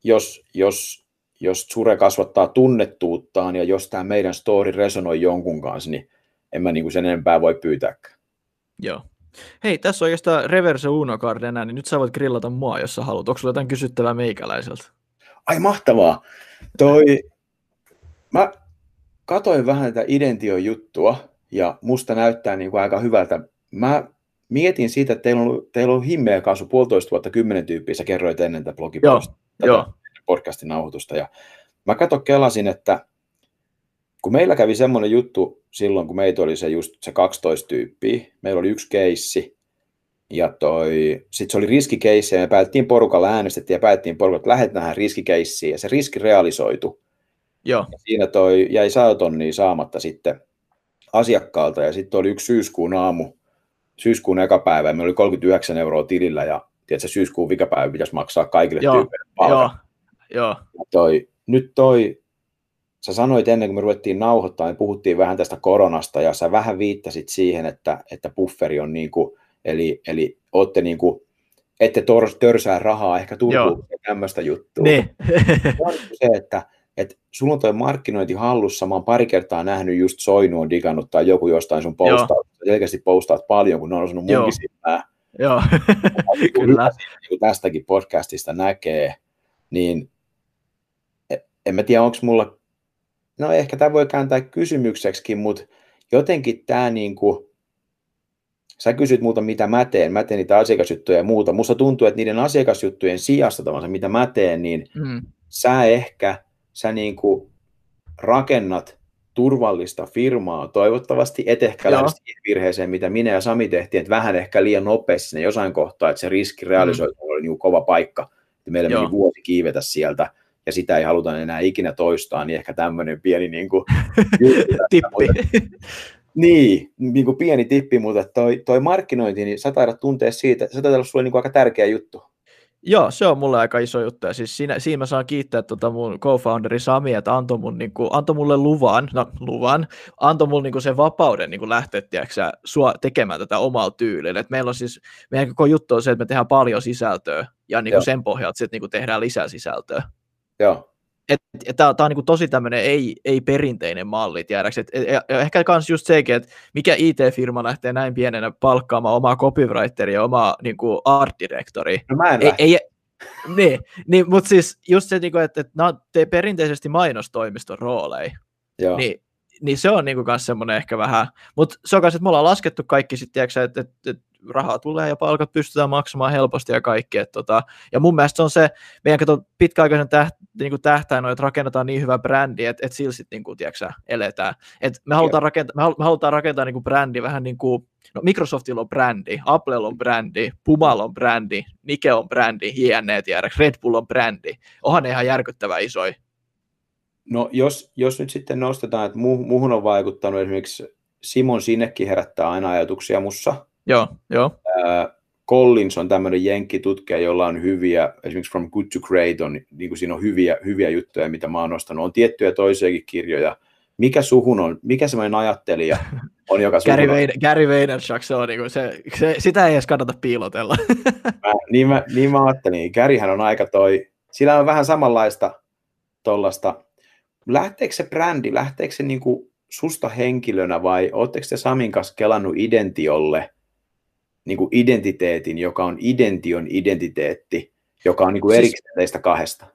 jos, jos, jos Sure kasvattaa tunnettuuttaan ja jos tämä meidän story resonoi jonkun kanssa, niin en mä niinku sen enempää voi pyytääkään. Joo. Hei, tässä on oikeastaan Reverse Uno Card enää, niin nyt sä voit grillata mua, jos sä haluat. Onko sulla jotain kysyttävää meikäläiseltä? Ai mahtavaa. Toi, mä katoin vähän tätä Identio-juttua, ja musta näyttää niin kuin aika hyvältä. Mä mietin siitä, että teillä on, teillä on himmeä kasvu puolitoista vuotta kymmenen tyyppiä, sä kerroit ennen tätä blogiposta, tätä podcastin nauhoitusta, ja mä katsoin, kelasin, että kun meillä kävi semmoinen juttu silloin, kun meitä oli se just se 12 tyyppiä, meillä oli yksi keissi, ja toi, sit se oli riskikeissi, ja me päätettiin porukalla äänestettiin, ja päätettiin porukalla, että lähdetään riskikeissiin, ja se riski realisoitu. Joo. Ja siinä toi jäi saatonnia saamatta sitten asiakkaalta, ja sitten oli yksi syyskuun aamu, syyskuun eka päivä, ja meillä oli 39 euroa tilillä, ja tiedätkö, syyskuun vikapäivä pitäisi maksaa kaikille joo, tyypeille. Joo, joo. Ja toi, nyt toi sä sanoit ennen kuin me ruvettiin nauhoittaa, me puhuttiin vähän tästä koronasta ja sä vähän viittasit siihen, että, että bufferi on niin kuin, eli, eli olette niin kuin, ette tor, törsää rahaa ehkä ja tämmöistä juttua. Niin. se, että, että sulla on toi markkinointi hallussa, mä oon pari kertaa nähnyt just Soinu on digannut tai joku jostain sun postaa, selkeästi postaat paljon, kun ne on osunut munkin silmää. Joo, kyllä. Niin tästäkin podcastista näkee, niin e, en mä tiedä, onko mulla, no ehkä tämä voi kääntää kysymykseksi, mutta jotenkin tämä niin kuin, sä kysyt muuta, mitä mä teen, mä teen niitä asiakasjuttuja ja muuta. Musta tuntuu, että niiden asiakasjuttujen sijasta tavallaan, mitä mä teen, niin mm. sä ehkä, sä niin kuin rakennat turvallista firmaa, toivottavasti et ehkä lähde siihen virheeseen, mitä minä ja Sami tehtiin, että vähän ehkä liian nopeasti sinne jossain kohtaa, että se riski realisoitu mm. oli niin kova paikka, että meillä Joo. meni vuosi kiivetä sieltä, ja sitä ei haluta enää ikinä toistaa, niin ehkä tämmöinen pieni niin kuin, tippi. Niin, niin kuin pieni tippi, mutta toi, toi markkinointi, niin sä taidat tuntea siitä, se taitaa olla sulle niin kuin aika tärkeä juttu. Joo, se on mulle aika iso juttu. Ja siis siinä, siinä mä saan kiittää tota mun co-founderi Sami, että antoi, mun, niin kuin, antoi mulle luvan, no luvan, antoi mulle niin kuin sen vapauden niin kuin lähteä tiedätkö, sua tekemään tätä omalla tyylillä. Et meillä on siis, meidän koko juttu on se, että me tehdään paljon sisältöä ja niin kuin sen pohjalta sitten niin kuin tehdään lisää sisältöä. Joo tämä on niin tosi tämmöinen ei, ei perinteinen malli, tiedäks. Et, et, ja ehkä myös just sekin, että mikä IT-firma lähtee näin pienenä palkkaamaan omaa copywriteria ja omaa niin kuin art directoria. No mä en ei, ei, niin, niin, mutta siis just se, niin kuin, että, että nämä te perinteisesti mainostoimiston rooleja, Joo. niin, niin se on niin kuin semmoinen ehkä vähän, mutta se on myös, että me ollaan laskettu kaikki sitten, että, että, että rahaa tulee ja palkat pystytään maksamaan helposti ja kaikki. Et tota, ja mun mielestä se on se, meidän kato pitkäaikaisen täht, niin kuin tähtäin on, että rakennetaan niin hyvä brändi, että, että sillä sitten niin kuin, tiedätkö, eletään. Et me, halutaan rakentaa, me, me halutaan rakentaa niin kuin brändi vähän niin kuin, no Microsoftilla on brändi, Applella on brändi, Pumalla on brändi, Nike on brändi, JNE tiedätkö, Red Bull on brändi. Onhan ne ihan järkyttävä isoja. No jos, jos nyt sitten nostetaan, että muuhun on vaikuttanut esimerkiksi Simon Sinekki herättää aina ajatuksia mussa, Joo, joo. Collins on tämmöinen jenkkitutkija, jolla on hyviä, esimerkiksi From Good to Great on, niin kuin siinä on hyviä, hyviä juttuja, mitä mä oon nostanut. On tiettyjä toisiakin kirjoja. Mikä suhun on, mikä semmoinen ajattelija on, joka Gary, on... Gary Vaynerchuk, se on niin kuin se, se, sitä ei edes kannata piilotella. mä, niin, mä, niin mä ajattelin, Garyhän on aika toi, sillä on vähän samanlaista tuollaista, lähteekö se brändi, lähteekö se niin kuin susta henkilönä vai ootteko te Samin kanssa kelannut identiolle – niin kuin identiteetin, joka on idention identiteetti, joka on niin kuin siis, erikseen teistä kahdesta.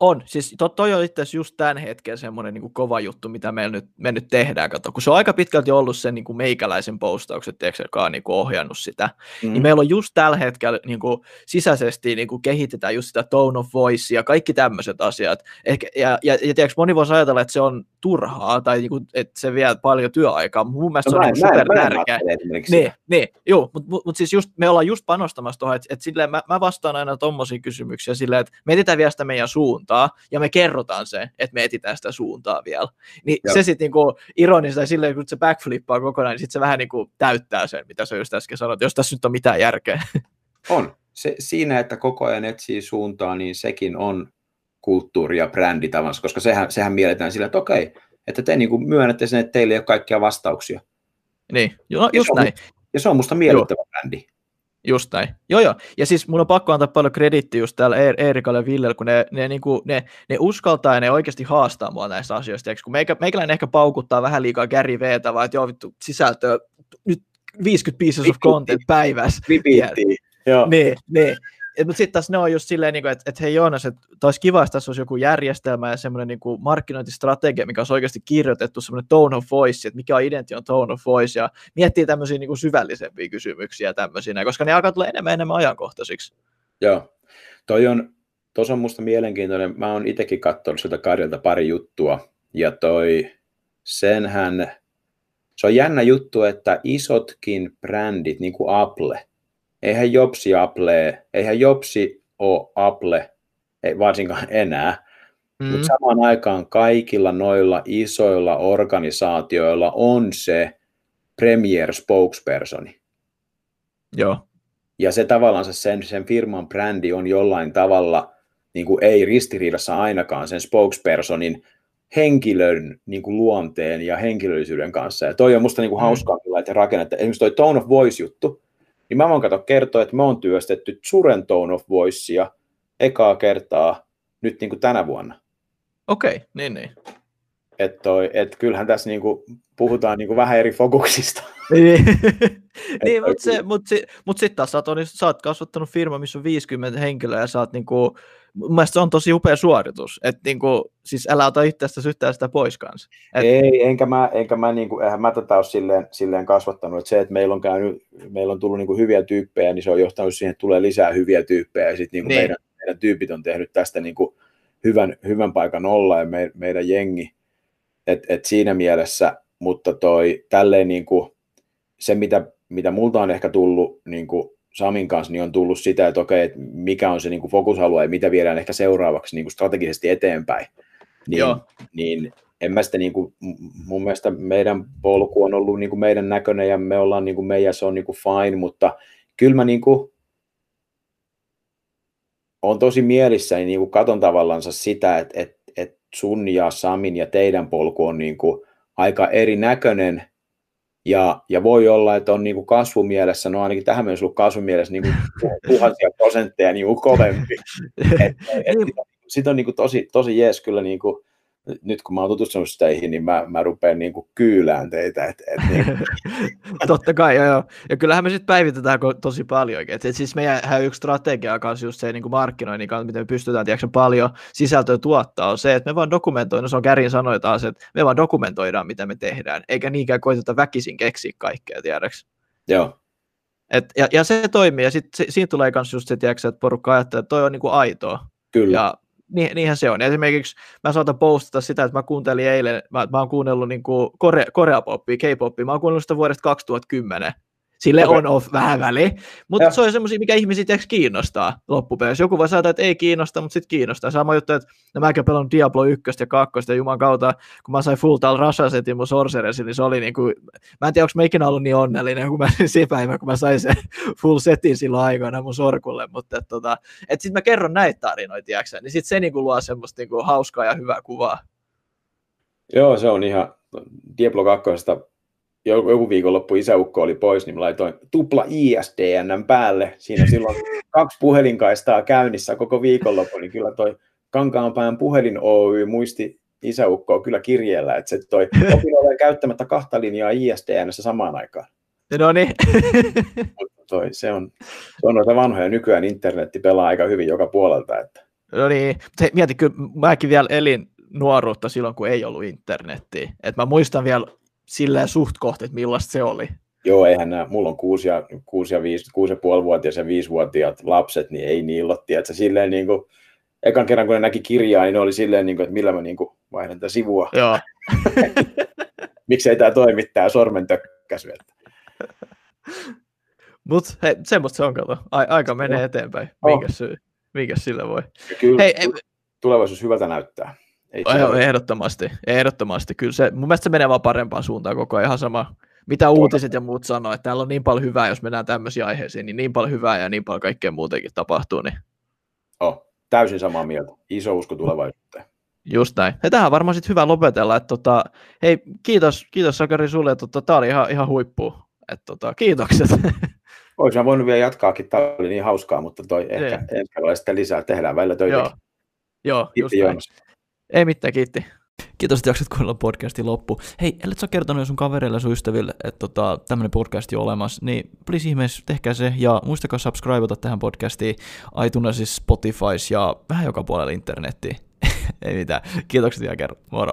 On, siis to, toi on itse just tämän hetken semmoinen niin kova juttu, mitä me nyt, me nyt tehdään, kato, kun se on aika pitkälti ollut sen niin kuin meikäläisen postaukset, tiedätkö, joka on niin kuin ohjannut sitä, mm. niin meillä on just tällä hetkellä niin kuin sisäisesti niin kuin kehitetään just sitä tone of voice ja kaikki tämmöiset asiat, Ehkä, ja, ja, ja tiedätkö, moni voisi ajatella, että se on turhaa tai niin kuin, että se vie paljon työaikaa, mun mielestä no, se on niin super tärkeä. Niin, niin, joo, mutta mut, mut siis just, me ollaan just panostamassa tuohon, että, silleen mä, mä vastaan aina tuommoisia kysymyksiä silleen, että me etsitään vielä sitä meidän suuntaa ja me kerrotaan se, että me etsitään sitä suuntaa vielä. Niin joo. se sitten niinku ironista silleen, kun se backflippaa kokonaan, niin sitten se vähän niinku täyttää sen, mitä sä just äsken sanoit, jos tässä nyt on mitään järkeä. On. Se, siinä, että koko ajan etsii suuntaa, niin sekin on kulttuuri ja brändi tavansa, koska sehän, sehän mielletään sillä, että okei, että te niin kuin myönnätte sen, että teille ei ole kaikkia vastauksia. Niin, jo, just ja näin. Ja se on musta miellyttävä joo. brändi. Just näin. Joo, joo. Ja siis mun on pakko antaa paljon kredittiä just täällä Eerikalle ja Villelle, kun ne, ne, niin kuin, ne, ne uskaltaa ja ne oikeasti haastaa mua näistä asioista. Eikö? Kun meikä, meikäläinen ehkä paukuttaa vähän liikaa Gary Vtä, vaan että joo vittu sisältöä, nyt 50 pieces of content päivässä. Joo. Niin, niin mutta sitten taas ne on just silleen, niin että et hei Joonas, että olisi kiva, että tässä olisi joku järjestelmä ja semmoinen niin markkinointistrategia, mikä olisi oikeasti kirjoitettu, semmoinen tone of voice, että mikä on idention tone of voice, ja miettii tämmöisiä niin kuin syvällisempiä kysymyksiä tämmöisiä, koska ne alkaa tulla enemmän enemmän ajankohtaisiksi. Joo, toi on, tuossa on musta mielenkiintoinen, mä oon itsekin katsonut siltä Karjalta pari juttua, ja toi, senhän, se on jännä juttu, että isotkin brändit, niin kuin Apple, eihän Jobsi Apple, eihän Jobsi ole Apple, ei varsinkaan enää, mm. mutta samaan aikaan kaikilla noilla isoilla organisaatioilla on se premier spokespersoni. Joo. Ja se tavallaan sen, sen firman brändi on jollain tavalla, niin kuin ei ristiriidassa ainakaan sen spokespersonin henkilön niin kuin luonteen ja henkilöllisyyden kanssa. Ja toi on musta niin kuin hauskaa, mm. että rakennetta. Esimerkiksi toi tone of voice-juttu, niin mä voin katsoa kertoa, että me on työstetty Suren tone of voicea ekaa kertaa nyt niin kuin tänä vuonna. Okei, okay, niin niin. Että toi, et kyllähän tässä niinku puhutaan niinku vähän eri fokuksista. niin, niin mutta mut, mut sitten taas sä oot, sä oot kasvattanut firma, missä on 50 henkilöä ja sä oot niinku, mun mielestä se on tosi upea suoritus, että niinku, siis älä ota itsestä yhtään sitä pois kanssa. Et... Ei, enkä mä, enkä mä, niinku, eihän mä tätä ole silleen, silleen kasvattanut, että se, että meillä on, käynyt, meillä on tullut niinku hyviä tyyppejä, niin se on johtanut siihen, että tulee lisää hyviä tyyppejä ja sitten niinku niin. meidän, meidän tyypit on tehnyt tästä niinku hyvän, hyvän paikan olla ja me, meidän jengi, et, et siinä mielessä, mutta toi tälleen niin kuin, se, mitä, mitä multa on ehkä tullut niin kuin Samin kanssa, niin on tullut sitä, että okei, että mikä on se niin kuin fokusalue ja mitä viedään ehkä seuraavaksi niin kuin strategisesti eteenpäin. Niin, Joo. niin en mä sitä niin kuin, mun mielestä meidän polku on ollut niin kuin meidän näköinen ja me ollaan niin kuin meidän, se on niin kuin fine, mutta kyllä mä niin kuin, on tosi mielissäni niin kuin katon tavallansa sitä, että, että, että sun ja Samin ja teidän polku on niin kuin aika erinäköinen ja, ja voi olla, että on niin kuin kasvumielessä, no ainakin tähän mennessä ollut kasvumielessä niin kuin tuhansia prosentteja niin kuin kovempi. Et, et, et, sit on niin kuin tosi, tosi jees kyllä niin kuin, nyt kun mä oon tutustunut teihin, niin mä, mä rupean niin kuin kyylään teitä. Et, et niin. Totta kai, joo, joo. Ja kyllähän me sitten päivitetään tosi paljon. Et, et siis meidän yksi strategia kanssa just se niin kuin markkinoinnin kanssa, miten me pystytään tiedätkö, paljon sisältöä tuottaa, on se, että me vaan dokumentoidaan, no se on Kärin sanoi taas, että me vaan dokumentoidaan, mitä me tehdään, eikä niinkään koiteta väkisin keksiä kaikkea, tiedäks. Joo. Et, ja, ja, se toimii, ja sitten siinä tulee myös just se, tiedätkö, että porukka ajattelee, että toi on niinku aitoa. Kyllä. Ja niin, niinhän se on. Esimerkiksi mä saatan postata sitä, että mä kuuntelin eilen, mä, mä oon kuunnellut niin kuin korea, korea-poppia, K-poppia, mä oon kuunnellut sitä vuodesta 2010, Sille okay. on off vähän väli, mutta se on semmoisia, mikä ihmisiä kiinnostaa loppupeleissä. Joku voi sanoa, että ei kiinnosta, mutta sitten kiinnostaa. Sama juttu, että no mäkin pelannut Diablo 1 ja 2 ja Juman kautta, kun mä sain Full Tal Rashasetin mun Sorceressin, niin se oli niin kuin, mä en tiedä, onko mä ikinä ollut niin onnellinen, kun mä se päivä, kun mä sain sen full setin silloin aikoina mun sorkulle, mutta et, tota, et sitten mä kerron näitä tarinoita, tiiäksä, niin sitten se niin kuin luo semmoista niin kuin hauskaa ja hyvää kuvaa. Joo, se on ihan Diablo 2 joku viikonloppu isäukko oli pois, niin mä laitoin tupla ISDN päälle. Siinä silloin kaksi puhelinkaistaa käynnissä koko viikonloppu, niin kyllä toi Kankaanpään puhelin Oy muisti isäukkoa kyllä kirjeellä, että se toi opin käyttämättä kahta linjaa ISDN samaan aikaan. No niin. toi, se, on, se on noita vanhoja. Nykyään internetti pelaa aika hyvin joka puolelta. Että. No niin, mutta mieti, kyllä mäkin vielä elin nuoruutta silloin, kun ei ollut internettiä. Et mä muistan vielä silleen suht kohti, että millaista se oli. Joo, eihän nämä, mulla on kuusi ja, kuusi ja, viisi, kuusi ja puoli vuotias ja viisivuotiaat lapset, niin ei niillä ole, tiedätkö, silleen niin kuin, ekan kerran kun ne näki kirjaa, niin ne oli silleen, niin kuin, että millä mä niin kuin, vaihdan tätä sivua. Joo. Miksei tämä toimi, tämä sormen tökkäsy. Mutta hei, semmoista se on, kato. A- aika menee no. eteenpäin. Minkä, oh. syy, minkä sillä voi? kyllä hei, tulevaisuus hyvältä näyttää. Ei oh, ehdottomasti, ehdottomasti. Kyllä se, mun mielestä se menee vaan parempaan suuntaan koko ajan ihan sama, mitä uutiset ja muut sanoo, että täällä on niin paljon hyvää, jos mennään tämmöisiin aiheisiin, niin niin paljon hyvää ja niin paljon kaikkea muutenkin tapahtuu. Niin... Oh, täysin samaa mieltä. Iso usko tulevaisuuteen. Just näin. Ja tähän varmaan sitten hyvä lopetella. Että tota, hei, kiitos, kiitos Sakari sulle. Tota, tämä oli ihan, ihan huippu. Että tota, kiitokset. Olisi voinut vielä jatkaakin, tämä oli niin hauskaa, mutta toi ehkä niin. ensi kerralla sitten lisää, tehdään välillä töitä. Joo, Joo just näin. Ei mitään, kiitti. Kiitos, että jaksat kuunnella podcastin loppu. Hei, ellet sä kertonut sun kavereille ja sun ystäville, että tota, tämmönen podcast on olemassa, niin please ihmeessä tehkää se ja muistakaa subscribeata tähän podcastiin iTunesissa, Spotifys ja vähän joka puolella internettiin. Ei mitään. Kiitokset vielä kerran. Moro.